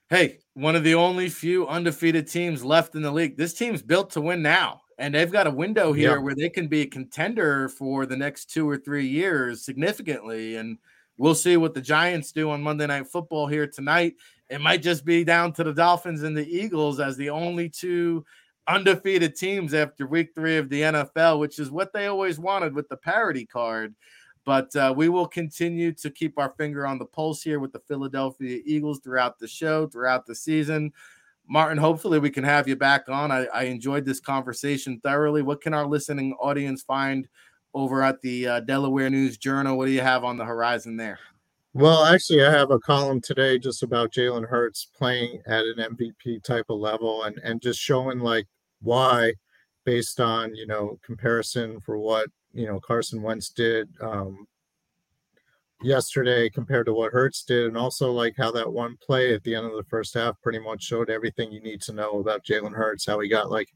Speaker 1: Hey, one of the only few undefeated teams left in the league. This team's built to win now. And they've got a window here yeah. where they can be a contender for the next two or three years significantly. And We'll see what the Giants do on Monday Night Football here tonight. It might just be down to the Dolphins and the Eagles as the only two undefeated teams after week three of the NFL, which is what they always wanted with the parity card. But uh, we will continue to keep our finger on the pulse here with the Philadelphia Eagles throughout the show, throughout the season. Martin, hopefully we can have you back on. I, I enjoyed this conversation thoroughly. What can our listening audience find over at the uh, Delaware News Journal. What do you have on the horizon there?
Speaker 4: Well, actually, I have a column today just about Jalen Hurts playing at an MVP type of level and and just showing like why, based on you know comparison for what you know Carson Wentz did um, yesterday compared to what Hurts did, and also like how that one play at the end of the first half pretty much showed everything you need to know about Jalen Hurts. How he got like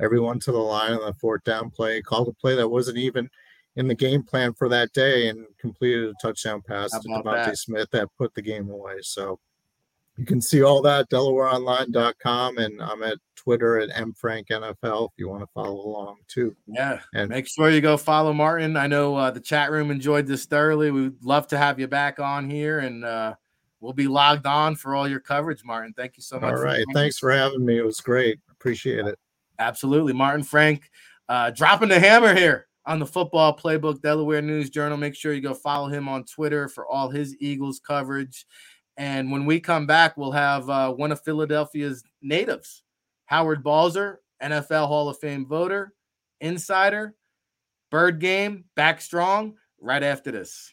Speaker 4: everyone to the line on the fourth down play, called a play that wasn't even in the game plan for that day, and completed a touchdown pass to DeVonta Smith that put the game away. So you can see all that delawareonline.com and i'm at twitter at mfranknfl if you want to follow along too.
Speaker 1: Yeah and make sure you go follow martin. I know uh, the chat room enjoyed this thoroughly. We'd love to have you back on here and uh, we'll be logged on for all your coverage martin. Thank you so much
Speaker 4: all right. thanks for having me. It was great. Appreciate it
Speaker 1: Absolutely. Martin Frank uh, dropping the hammer here on the football playbook, Delaware News Journal. Make sure you go follow him on Twitter for all his Eagles coverage. And when we come back, we'll have uh, one of Philadelphia's natives, Howard Balzer, NFL Hall of Fame voter, insider, bird game, back strong. right after this.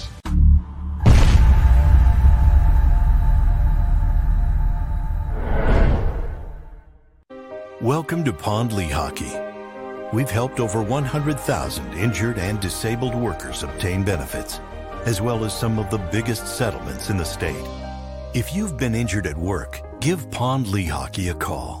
Speaker 3: Welcome to Pond Lehocky. We've helped over 100,000 injured and disabled workers obtain benefits, as well as some of the biggest settlements in the state. If you've been injured at work, give Pond Lehocky a call.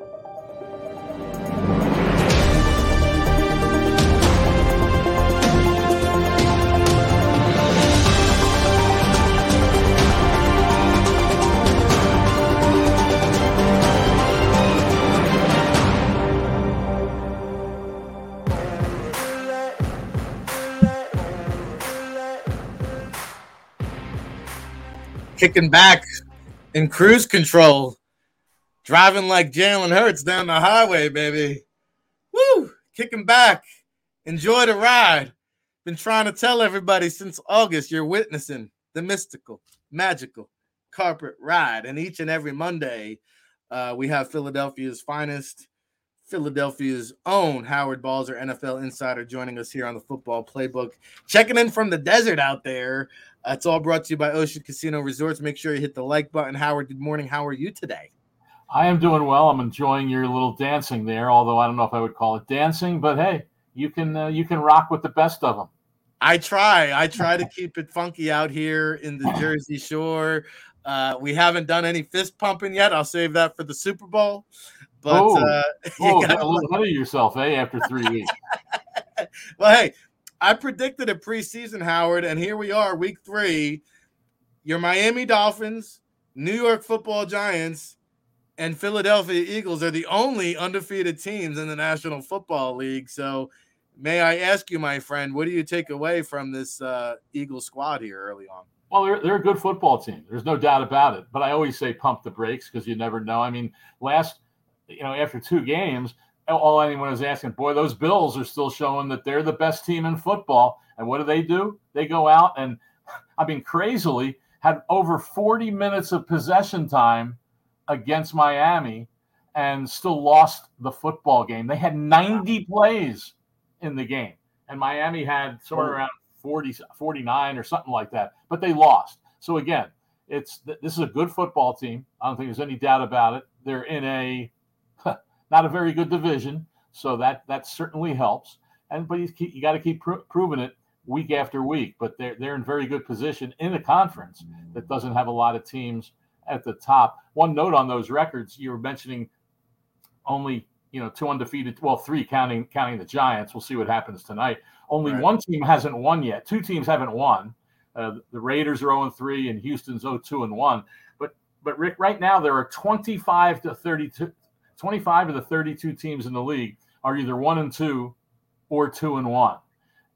Speaker 1: Kicking back in cruise control, driving like Jalen Hurts down the highway, baby. Woo! Kicking back. Enjoy the ride. Been trying to tell everybody since August you're witnessing the mystical, magical carpet ride. And each and every Monday, uh, we have Philadelphia's finest, Philadelphia's own Howard Balzer, NFL insider, joining us here on the football playbook. Checking in from the desert out there. It's all brought to you by Ocean Casino Resorts. Make sure you hit the like button. Howard, good morning. How are you today?
Speaker 5: I am doing well. I'm enjoying your little dancing there, although I don't know if I would call it dancing, but hey, you can uh, you can rock with the best of them.
Speaker 1: I try. I try to keep it funky out here in the Jersey Shore. Uh, we haven't done any fist pumping yet. I'll save that for the Super Bowl. But
Speaker 5: Oh.
Speaker 1: uh, *laughs* you
Speaker 5: Oh,
Speaker 1: gotta
Speaker 5: a little ahead of yourself, eh? After three weeks. *laughs*
Speaker 1: well, hey, I predicted a preseason, Howard, and here we are, week three. Your Miami Dolphins, New York Football Giants, and Philadelphia Eagles are the only undefeated teams in the National Football League. So, may I ask you, my friend, what do you take away from this uh, Eagle squad here early on?
Speaker 5: Well, they're, they're a good football team. There's no doubt about it. But I always say pump the brakes because you never know. I mean, last, you know, after two games, all anyone is asking, boy, those Bills are still showing that they're the best team in football. And what do they do? They go out and, *laughs* I mean, crazily had over 40 minutes of possession time against Miami and still lost the football game. They had 90 plays in the game, and Miami had somewhere around 40, 49 or something like that, but they lost. So again, it's this is a good football team. I don't think there's any doubt about it. They're in a not a very good division, so that that certainly helps. And but you, you got to keep pro- proving it week after week. But they're they're in very good position in a conference that doesn't have a lot of teams at the top. One note on those records: you were mentioning only you know two undefeated, well three counting counting the Giants. We'll see what happens tonight. Only right. one team hasn't won yet. Two teams haven't won. Uh, the Raiders are 0 3 and Houston's 0 2 and 1. But but Rick, right now there are 25 to 32, 25 of the 32 teams in the league are either one and two or two and one.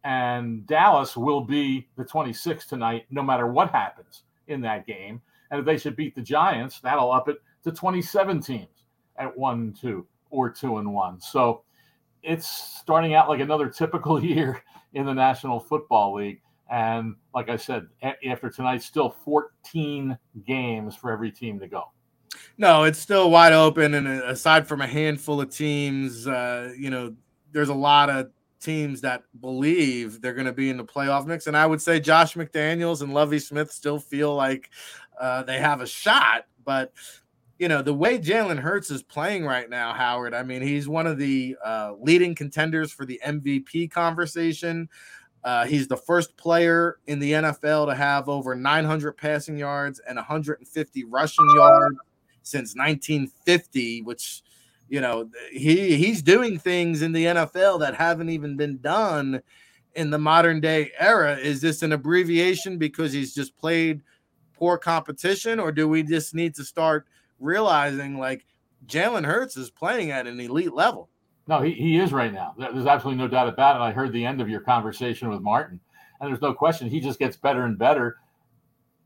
Speaker 5: And Dallas will be the 26th tonight, no matter what happens in that game. And if they should beat the Giants, that'll up it to 27 teams at one and two or two and one. So it's starting out like another typical *laughs* year in the National Football League. And like I said, after tonight, still 14 games for every team to go.
Speaker 1: No, it's still wide open. And uh, aside from a handful of teams, uh, you know, there's a lot of teams that believe they're going to be in the playoff mix. And I would say Josh McDaniels and Lovie Smith still feel like uh, they have a shot. But you know, the way Jalen Hurts is playing right now, Howard, I mean, he's one of the uh, leading contenders for the MVP conversation. Uh, he's the first player in the NFL to have over 900 passing yards and 150 rushing yards since 1950, which, you know, he he's doing things in the NFL that haven't even been done in the modern day era. Is this an abbreviation because he's just played poor competition, or do we just need to start – realizing like Jalen Hurts is playing at an elite level.
Speaker 5: No, he, he is right now. There's absolutely no doubt about it. I heard the end of your conversation with Martin, and there's no question he just gets better and better,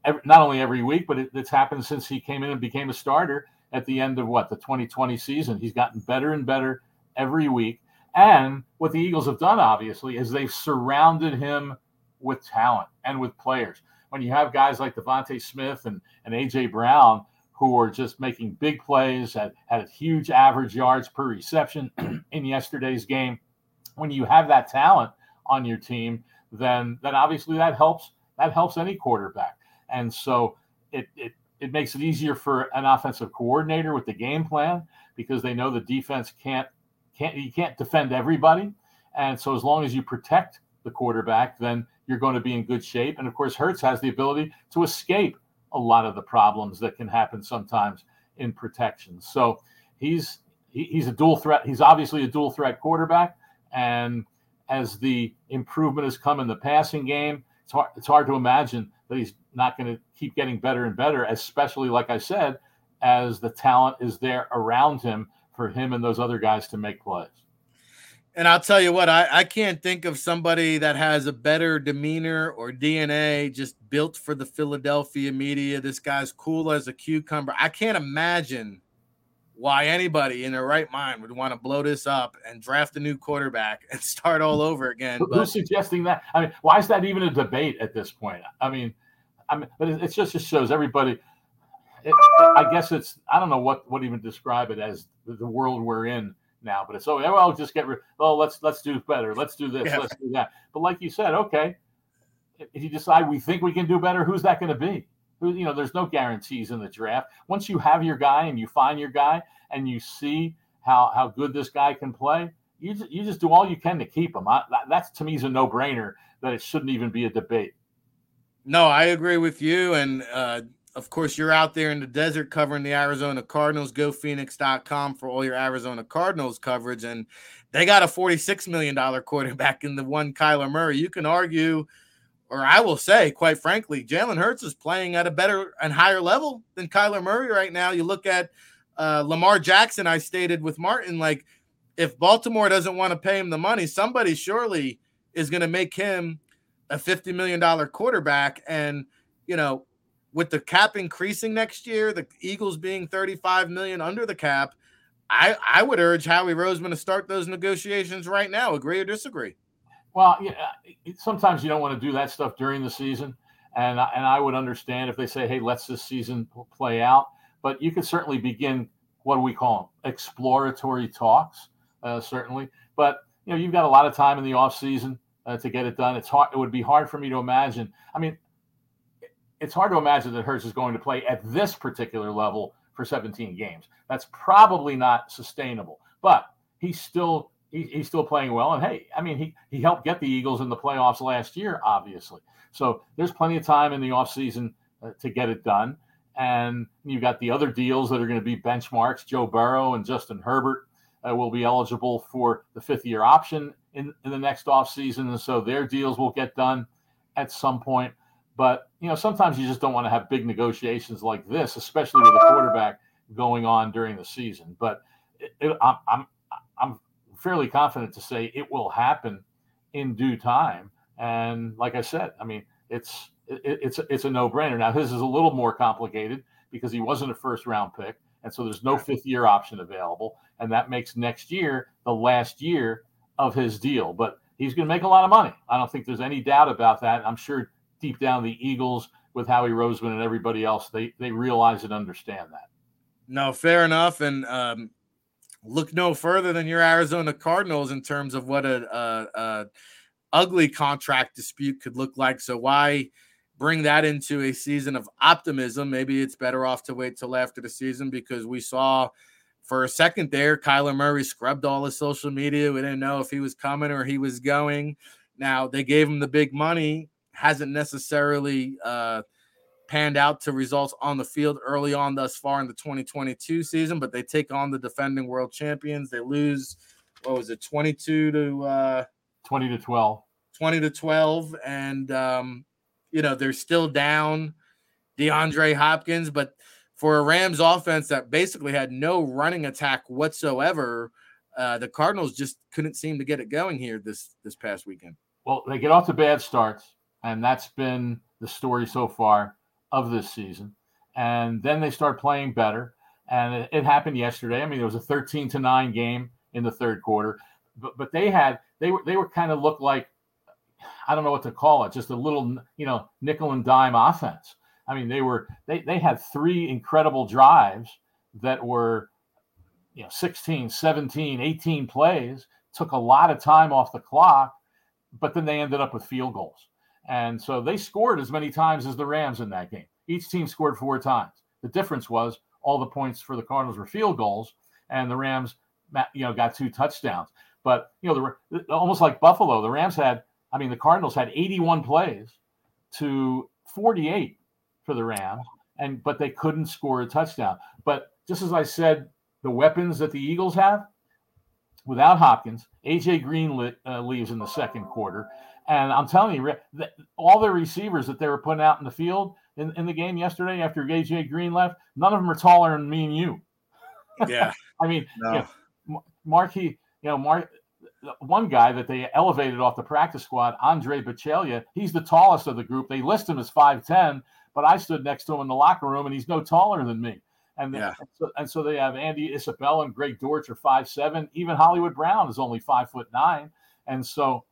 Speaker 5: every, not only every week, but it, it's happened since he came in and became a starter at the end of what the 2020 season. He's gotten better and better every week. And what the Eagles have done, obviously, is they've surrounded him with talent and with players. When you have guys like DeVonta Smith and, and AJ Brown who are just making big plays, had, had huge average yards per reception *clears throat* in yesterday's game. When you have that talent on your team, then then obviously that helps that helps any quarterback. And so it it it makes it easier for an offensive coordinator with the game plan because they know the defense can't can't you can't defend everybody. And so as long as you protect the quarterback, then you're going to be in good shape. And of course, Hurts has the ability to escape a lot of the problems that can happen sometimes in protection. So he's he, he's a dual threat. He's obviously a dual threat quarterback, and as the improvement has come in the passing game, it's hard it's hard to imagine that he's not going to keep getting better and better. Especially like I said, as the talent is there around him for him and those other guys to make plays.
Speaker 1: And I'll tell you what, I, I can't think of somebody that has a better demeanor or DNA just built for the Philadelphia media. This guy's cool as a cucumber. I can't imagine why anybody in their right mind would want to blow this up and draft a new quarterback and *laughs* start all over again.
Speaker 5: But, Who's suggesting that? I mean, why is that even a debate at this point? I mean, I mean, but it, it just just shows everybody. It, I guess it's I don't know what what even describe it as the world we're in now, but it's oh yeah, well, just get rid. Oh, let's let's do better. Let's do this. Yeah. Let's do that. But like you said, okay, if you decide we think we can do better, who's that going to be? Who you know, there's no guarantees in the draft. Once you have your guy and you find your guy and you see how how good this guy can play, you just, you just do all you can to keep him. I, that, that's to me is a no brainer that it shouldn't even be a debate.
Speaker 1: No, I agree with you, and uh, of course, you're out there in the desert covering the Arizona Cardinals. GoPhoenix.com for all your Arizona Cardinals coverage. And they got a $46 million quarterback in the one Kyler Murray. You can argue, or I will say, quite frankly, Jalen Hurts is playing at a better and higher level than Kyler Murray right now. You look at uh, Lamar Jackson, I stated with Martin, like, if Baltimore doesn't want to pay him the money, somebody surely is going to make him a $50 million quarterback. And – you know, with the cap increasing next year, the Eagles being 35 million under the cap, I I would urge Howie Roseman to start those negotiations right now. Agree or disagree?
Speaker 5: Well, yeah, sometimes you don't want to do that stuff during the season, and and I would understand if they say, "Hey, let's this season play out." But you could certainly begin what do we call them? Exploratory talks, uh, certainly. But you know, you've got a lot of time in the off season uh, to get it done. It's hard. It would be hard for me to imagine. I mean, it's hard to imagine that Hurts is going to play at this particular level for 17 games. That's probably not sustainable. But he's still he, he's still playing well. And hey, I mean, he he helped get the Eagles in the playoffs last year, obviously. So there's plenty of time in the offseason uh, to get it done. And you've got the other deals that are going to be benchmarks. Joe Burrow and Justin Herbert uh, will be eligible for the fifth year option in, in the next offseason. And so their deals will get done at some point. But you know, sometimes you just don't want to have big negotiations like this, especially with a quarterback going on during the season. But it, it, I'm, I'm I'm fairly confident to say it will happen in due time. And like I said, I mean, it's it, it's it's a no brainer. Now his is a little more complicated because he wasn't a first round pick, and so there's no fifth year option available, and that makes next year the last year of his deal. But he's going to make a lot of money. I don't think there's any doubt about that. I'm sure deep down the Eagles with Howie Roseman and everybody else, they they realize and understand that.
Speaker 1: No, fair enough. And um, look no further than your Arizona Cardinals in terms of what a, a, a ugly contract dispute could look like. So why bring that into a season of optimism? Maybe it's better off to wait till after the season because we saw for a second there, Kyler Murray scrubbed all his social media. We didn't know if he was coming or he was going. Now they gave him the big money hasn't necessarily uh, panned out to results on the field early on thus far in the 2022 season, but they take on the defending world champions. They lose, what was it, 22 to uh,
Speaker 5: 20 to 12.
Speaker 1: 20 to 12. And, um, you know, they're still down DeAndre Hopkins, but for a Rams offense that basically had no running attack whatsoever, uh, the Cardinals just couldn't seem to get it going here this this past weekend.
Speaker 5: Well, they get off to bad starts and that's been the story so far of this season. And then they start playing better, and it, it happened yesterday. I mean, there was a 13 to nine game in the third quarter, but but they had they were they were kind of looked like I don't know what to call it, just a little you know nickel and dime offense. I mean, they were they they had three incredible drives that were you know 16, 17, 18 plays, took a lot of time off the clock, but then they ended up with field goals. And so they scored as many times as the Rams in that game. Each team scored four times. The difference was all the points for the Cardinals were field goals, and the Rams, you know, got two touchdowns. But you know, the, almost like Buffalo, the Rams had, I mean, the Cardinals had 81 plays to 48 for the Rams, and but they couldn't score a touchdown. But just as I said, the weapons that the Eagles have, without Hopkins, AJ Green uh, leaves in the second quarter. And I'm telling you, all the receivers that they were putting out in the field in, in the game yesterday after AJ Green left, none of them are taller than me and you.
Speaker 1: Yeah. *laughs*
Speaker 5: I mean, no. you know, Marquis, you know, Mark, one guy that they elevated off the practice squad, Andre Baccellia, he's the tallest of the group. They list him as 5'10, but I stood next to him in the locker room and he's no taller than me. And, yeah. and, so, and so they have Andy Isabella and Greg Dortch are five seven. Even Hollywood Brown is only five foot nine. And so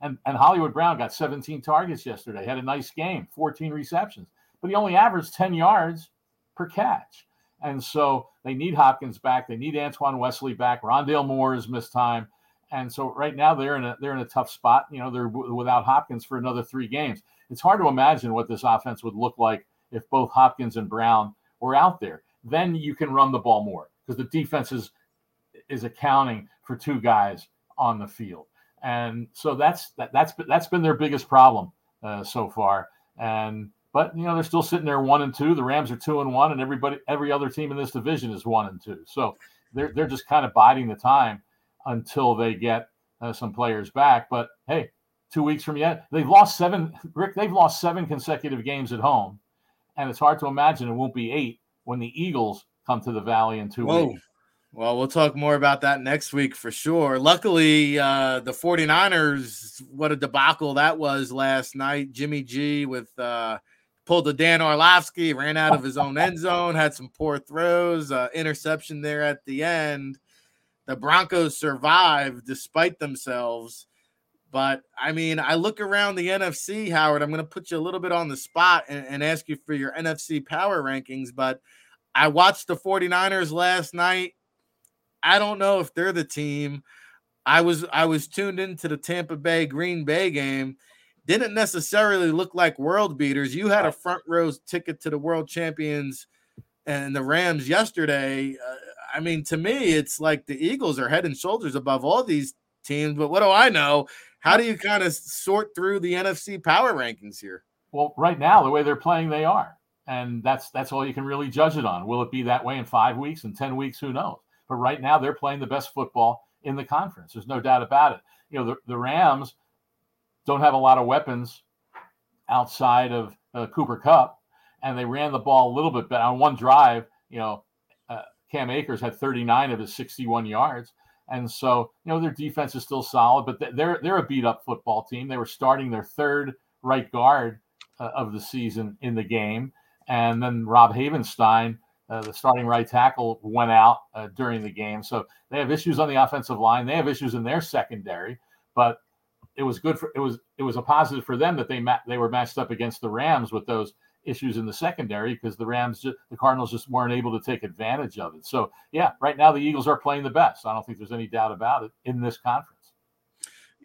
Speaker 5: and, and Hollywood Brown got 17 targets yesterday, had a nice game, 14 receptions, but he only averaged 10 yards per catch. And so they need Hopkins back. They need Antoine Wesley back. Rondale Moore has missed time. And so right now they're in a they're in a tough spot. You know, they're w- without Hopkins for another three games. It's hard to imagine what this offense would look like if both Hopkins and Brown were out there. Then you can run the ball more because the defense is is accounting for two guys on the field and so that's that, that's that's been their biggest problem uh, so far. And but you know they're still sitting there one and two. The Rams are two and one, and everybody every other team in this division is one and two. So they're they're just kind of biding the time until they get uh, some players back. But hey, two weeks from yet they've lost seven. Rick, they've lost seven consecutive games at home, and it's hard to imagine it won't be eight when the Eagles come to the Valley in two Whoa. weeks.
Speaker 1: Well, we'll talk more about that next week for sure. Luckily, uh, the 49ers, what a debacle that was last night. Jimmy G with uh, pulled a Dan Orlovsky, ran out of his own end zone, had some poor throws, uh, interception there at the end. The Broncos survived despite themselves. But I mean, I look around the NFC, Howard. I'm going to put you a little bit on the spot and, and ask you for your NFC power rankings. But I watched the 49ers last night. I don't know if they're the team. I was I was tuned into the Tampa Bay Green Bay game. Didn't necessarily look like world beaters. You had a front row ticket to the world champions and the Rams yesterday. Uh, I mean, to me, it's like the Eagles are head and shoulders above all these teams. But what do I know? How do you kind of sort through the NFC power rankings here?
Speaker 5: Well, right now, the way they're playing, they are, and that's that's all you can really judge it on. Will it be that way in five weeks and ten weeks? Who knows? But right now, they're playing the best football in the conference. There's no doubt about it. You know, the, the Rams don't have a lot of weapons outside of uh, Cooper Kupp, and they ran the ball a little bit better on one drive. You know, uh, Cam Akers had 39 of his 61 yards. And so, you know, their defense is still solid, but they're they're a beat up football team. They were starting their third right guard uh, of the season in the game, and then Rob Havenstein, uh, the starting right tackle, went out uh, during the game. So they have issues on the offensive line. They have issues in their secondary, but it was good for it was it was a positive for them that they ma- they were matched up against the Rams with those issues in the secondary because the Rams, just, the Cardinals just weren't able to take advantage of it. So, yeah, right now the Eagles are playing the best. I don't think there's any doubt about it in this conference.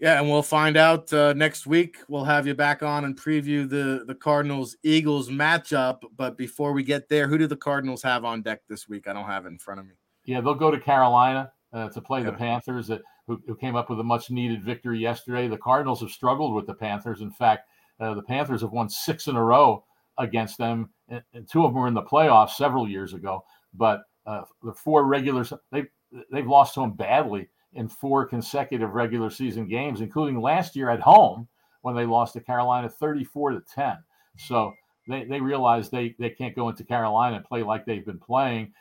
Speaker 1: Yeah, and we'll find out uh, next week. We'll have you back on and preview the the Cardinals Eagles matchup. But before we get there, who do the Cardinals have on deck this week? I don't have it in front of me.
Speaker 5: Yeah, they'll go to Carolina uh, to play yeah. the Panthers, that, who, who, came up with a much needed victory yesterday. The Cardinals have struggled with the Panthers. In fact, uh, the Panthers have won six in a row against them, and, and two of them were in the playoffs several years ago. But uh, the four regulars they they've lost to them badly in four consecutive regular season games, including last year at home when they lost to Carolina 34 to 10. So they, they realize they, they can't go into Carolina and play like they've been playing.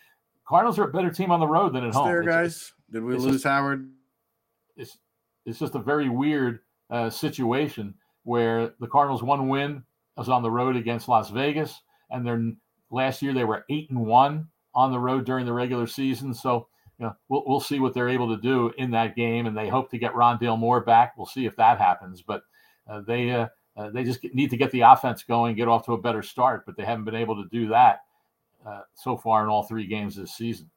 Speaker 5: Cardinals are a better team on the road than at home.
Speaker 1: There, guys. Did we lose
Speaker 5: just,
Speaker 1: Howard?
Speaker 5: It's it's just a very weird uh, situation where the Cardinals one win was on the road against Las Vegas, and then last year they were eight and one on the road during the regular season. So you know, we'll we'll see what they're able to do in that game, and they hope to get Rondale Moore back. We'll see if that happens, but uh, they uh, uh, they just need to get the offense going, get off to a better start, but they haven't been able to do that uh, so far in all three games this season.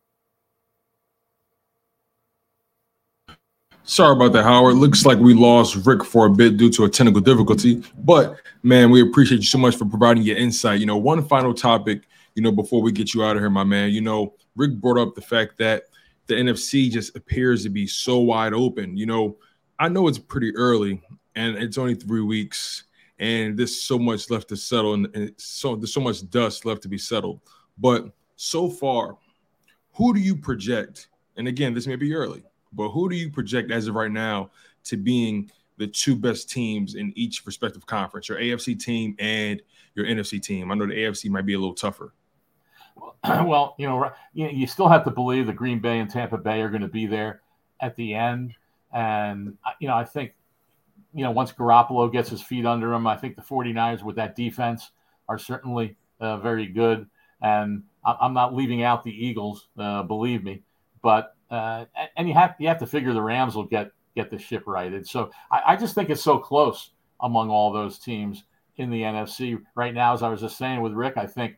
Speaker 6: Sorry about that, Howard. Looks like we lost Rick for a bit due to a technical difficulty. But man, we appreciate you so much for providing your insight. You know, one final topic, you know, before we get you out of here, my man. You know, Rick brought up the fact that the NFC just appears to be so wide open. You know, I know it's pretty early and it's only three weeks, and there's so much left to settle, and, so there's so much dust left to be settled. But so far, who do you project? And again, this may be early but who do you project as of right now to being the two best teams in each respective conference, your AFC team and your NFC team? I know the AFC might be a little tougher. *clears throat*
Speaker 5: Well, you know, you still have to believe that Green Bay and Tampa Bay are going to be there at the end. And, you know, I think, you know, once Garoppolo gets his feet under him, I think the 49ers with that defense are certainly uh, very good. And I'm not leaving out the Eagles, uh, believe me. But uh, and you have you have to figure the Rams will get get the ship righted. So I, I, just think it's so close among all those teams in the NFC right now. As I was just saying with Rick, I think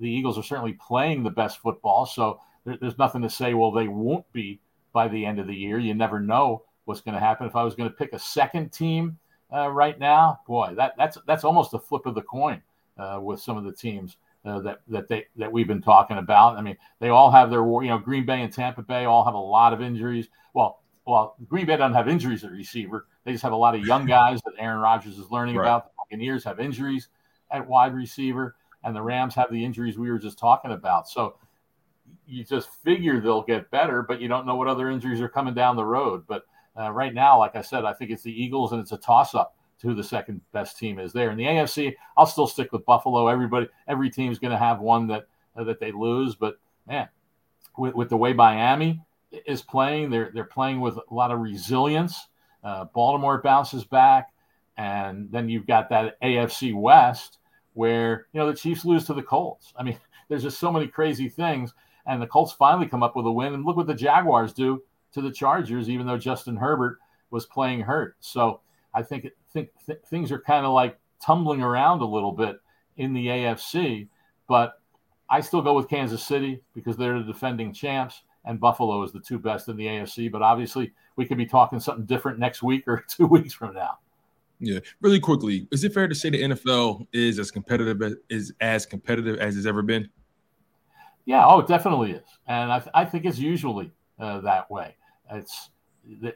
Speaker 5: the Eagles are certainly playing the best football. So there, there's nothing to say, well, they won't be by the end of the year. You never know what's going to happen. If I was going to pick a second team uh, right now, boy, that that's that's almost a flip of the coin uh, with some of the teams uh, that that they that we've been talking about. I mean, they all have their war. you know Green Bay and Tampa Bay all have a lot of injuries. Well, well, Green Bay doesn't have injuries at receiver. They just have a lot of young guys that Aaron Rodgers is learning right. about. The Buccaneers have injuries at wide receiver, and the Rams have the injuries we were just talking about. So you just figure they'll get better, but you don't know what other injuries are coming down the road. But uh, right now, like I said, I think it's the Eagles, and it's a toss-up who the second best team is there. In the AFC, I'll still stick with Buffalo. Everybody, every team's going to have one that uh, that they lose, but man, with, with the way Miami is playing, they're they're playing with a lot of resilience. Uh, Baltimore bounces back, and then you've got that AFC West where you know the Chiefs lose to the Colts. I mean, *laughs* there's just so many crazy things, and the Colts finally come up with a win. And look what the Jaguars do to the Chargers, even though Justin Herbert was playing hurt. So I think think th- things are kind of like tumbling around a little bit in the AFC, but I still go with Kansas City because they're the defending champs, and Buffalo is the two best in the AFC. But obviously, we could be talking something different next week or *laughs* two weeks from now.
Speaker 6: Yeah, really quickly, is it fair to say the NFL is as competitive as is as competitive as it's ever been?
Speaker 5: Yeah, oh, it definitely is, and I, th- I think it's usually uh, that way. It's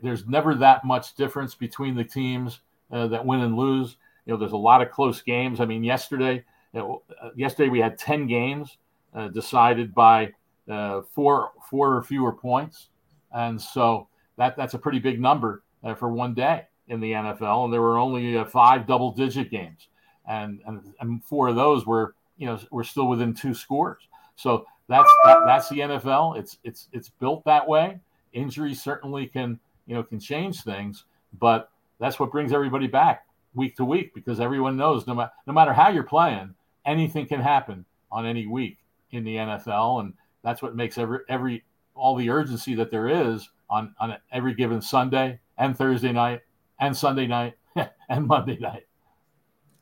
Speaker 5: there's never that much difference between the teams uh, that win and lose. You know, there's a lot of close games. I mean, yesterday, you know, uh, yesterday we had ten games uh, decided by uh, four four or fewer points, and so that that's a pretty big number uh, for one day in the NFL. And there were only five double digit games, and, and and four of those were you know were still within two scores. So that's that, that's the NFL. It's it's it's built that way. Injuries certainly can you know can change things, but that's what brings everybody back week to week because everyone knows no matter no matter how you're playing, anything can happen on any week in the NFL, and that's what makes every every all the urgency that there is on on every given Sunday and Thursday night and Sunday night *laughs* and Monday night.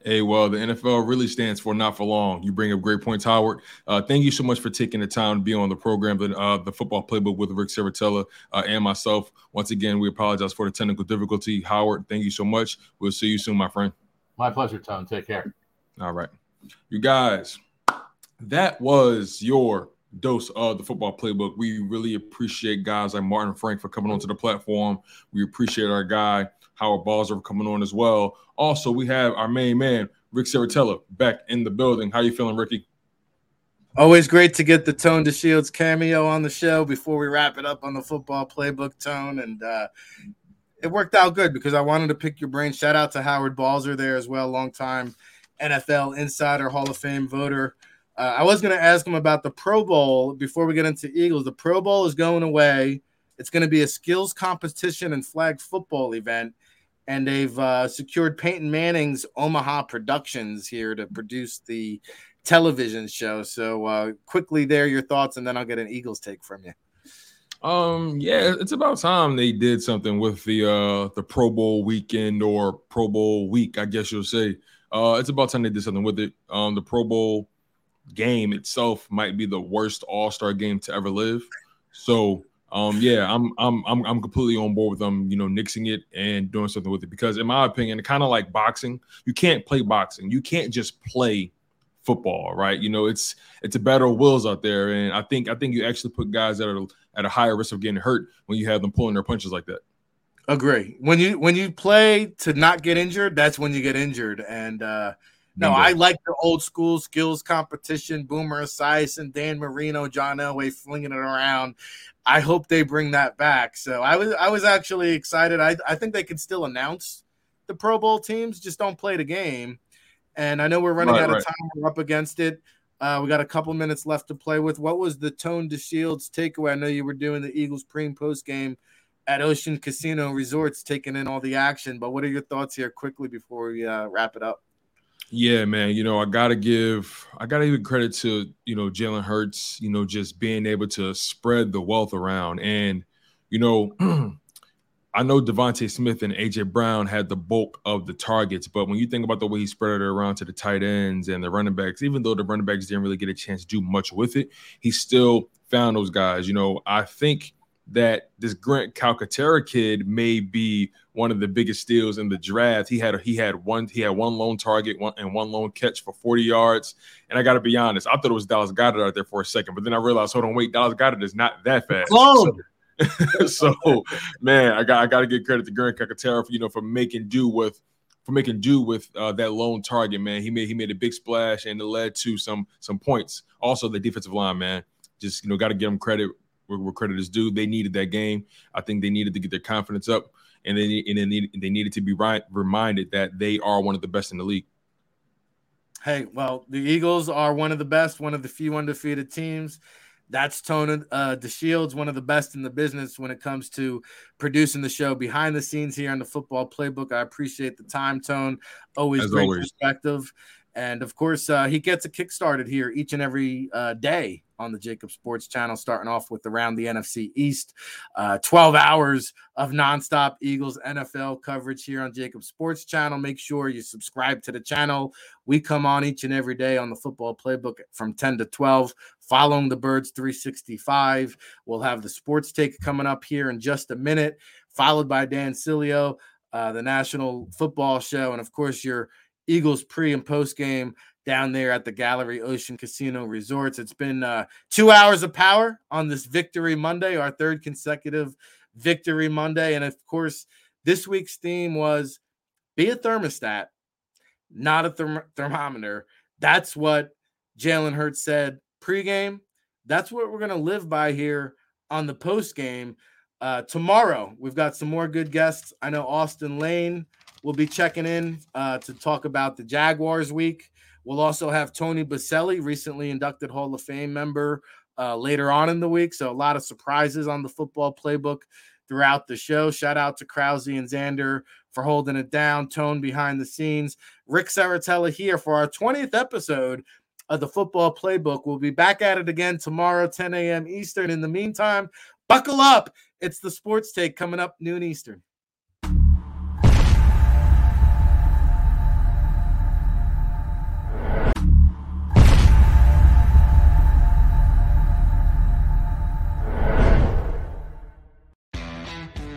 Speaker 6: Hey, well, the NFL really stands for not for long. You bring up great points, Howard. Uh, thank you so much for taking the time to be on the program, the, uh, the football playbook with Ric Serritella uh, and myself. Once again, we apologize for the technical difficulty. Howard, thank you so much. We'll see you soon, my friend.
Speaker 5: My pleasure, Tom. Take care.
Speaker 6: All right. You guys, that was your dose of the football playbook. We really appreciate guys like Martin Frank for coming onto the platform. We appreciate our guy, Howard Balzer, coming on as well. Also, we have our main man, Ric Serritella, back in the building. How you feeling, Ricky?
Speaker 1: Always great to get the Tone DeShields cameo on the show before we wrap it up on the football playbook, Tone. And uh, it worked out good because I wanted to pick your brain. Shout out to Howard Balzer there as well, long time NFL insider, Hall of Fame voter. Uh, I was going to ask him about the Pro Bowl before we get into Eagles. The Pro Bowl is going away. It's going to be a skills competition and flag football event and they've uh, secured Peyton Manning's Omaha Productions here to produce the television show. So uh, quickly, there your thoughts, and then I'll get an Eagles take from you.
Speaker 6: Um, yeah, it's about time they did something with the uh the Pro Bowl weekend or Pro Bowl week, I guess you'll say. Uh, it's about time they did something with it. Um, the Pro Bowl game itself might be the worst All Star game to ever live. So um, yeah, I'm I'm I'm I'm completely on board with them, you know, nixing it and doing something with it because, in my opinion, kind of like boxing, you can't play boxing. You can't just play football, right? You know, it's it's a battle of wills out there, and I think I think you actually put guys that are at a higher risk of getting hurt when you have them pulling their punches like that.
Speaker 1: Agree. When you when you play to not get injured, that's when you get injured, and uh no, I like the old school skills competition. Boomer Esiason, Dan Marino, John Elway flinging it around. I hope they bring that back. So I was I was actually excited. I, I think they can still announce the Pro Bowl teams, just don't play the game. And I know we're running right, out of time. We're up against it. Uh, we got a couple minutes left to play with. What was the Tone DeShields takeaway? I know you were doing the Eagles pre and post game at Ocean Casino Resorts, taking in all the action. But what are your thoughts here quickly before we uh, wrap it up?
Speaker 6: Yeah, man. You know, I gotta give I gotta give credit to you know Jalen Hurts. You know, just being able to spread the wealth around, and you know, *clears throat* I know DeVonta Smith and AJ Brown had the bulk of the targets, but when you think about the way he spread it around to the tight ends and the running backs, even though the running backs didn't really get a chance to do much with it, he still found those guys. You know, I think that this Grant Calcaterra kid may be one of the biggest steals in the draft. He had a, he had one he had one lone target one, and one lone catch for 40 yards. And I got to be honest, I thought it was Dallas Goedert out there for a second, but then I realized, hold on, wait, Dallas Goedert is not that fast. So, *laughs* so, man, I got I got to give credit to Grant Calcaterra for you know for making do with for making do with uh, that lone target. Man, he made he made a big splash and it led to some some points. Also, the defensive line, man, just you know got to give him credit where, where credit is due. They needed that game. I think they needed to get their confidence up, and they and they needed, they needed to be right, reminded that they are one of the best in the league.
Speaker 1: Hey, well, the Eagles are one of the best, one of the few undefeated teams. That's Tony uh, DeShields, one of the best in the business when it comes to producing the show behind the scenes here on the Football Playbook. I appreciate the time, Tone. Always As great always. perspective. And of course, uh, he gets a kick started here each and every uh, day on the JAKIB Sports channel, starting off with around the NFC East. Uh, 12 hours of nonstop Eagles NFL coverage here on JAKIB Sports channel. Make sure you subscribe to the channel. We come on each and every day on the football playbook from 10 to 12, following the Birds 365. We'll have the sports take coming up here in just a minute, followed by Dan Sileo, uh, the National Football Show, and of course, your Eagles pre and post game down there at the Gallery Ocean Casino Resorts. It's been uh, two hours of power on this Victory Monday, our third consecutive Victory Monday. And of course, this week's theme was be a thermostat, not a therm- thermometer. That's what Jalen Hurts said pregame. That's what we're going to live by here on the post game. Uh, tomorrow, we've got some more good guests. I know Austin Lane will be checking in uh, to talk about the Jaguars week. We'll also have Tony Boselli, recently inducted Hall of Fame member, uh, later on in the week. So a lot of surprises on the football playbook throughout the show. Shout out to Krause and Xander for holding it down, tone behind the scenes. Ric Serritella here for our 20th episode of the football playbook. We'll be back at it again tomorrow, 10 a.m. Eastern. In the meantime, buckle up. It's the sports take coming up noon Eastern.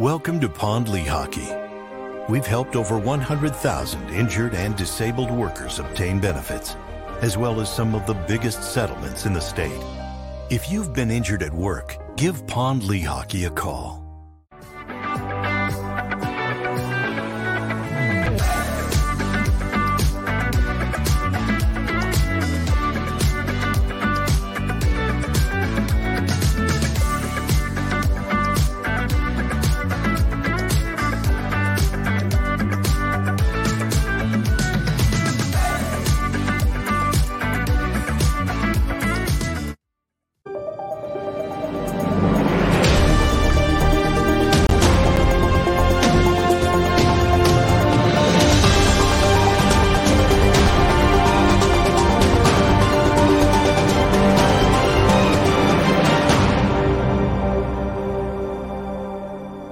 Speaker 3: Welcome to Pond Lehocky. We've helped over 100,000 injured and disabled workers obtain benefits, as well as some of the biggest settlements in the state. If you've been injured at work, give Pond Lehocky a call.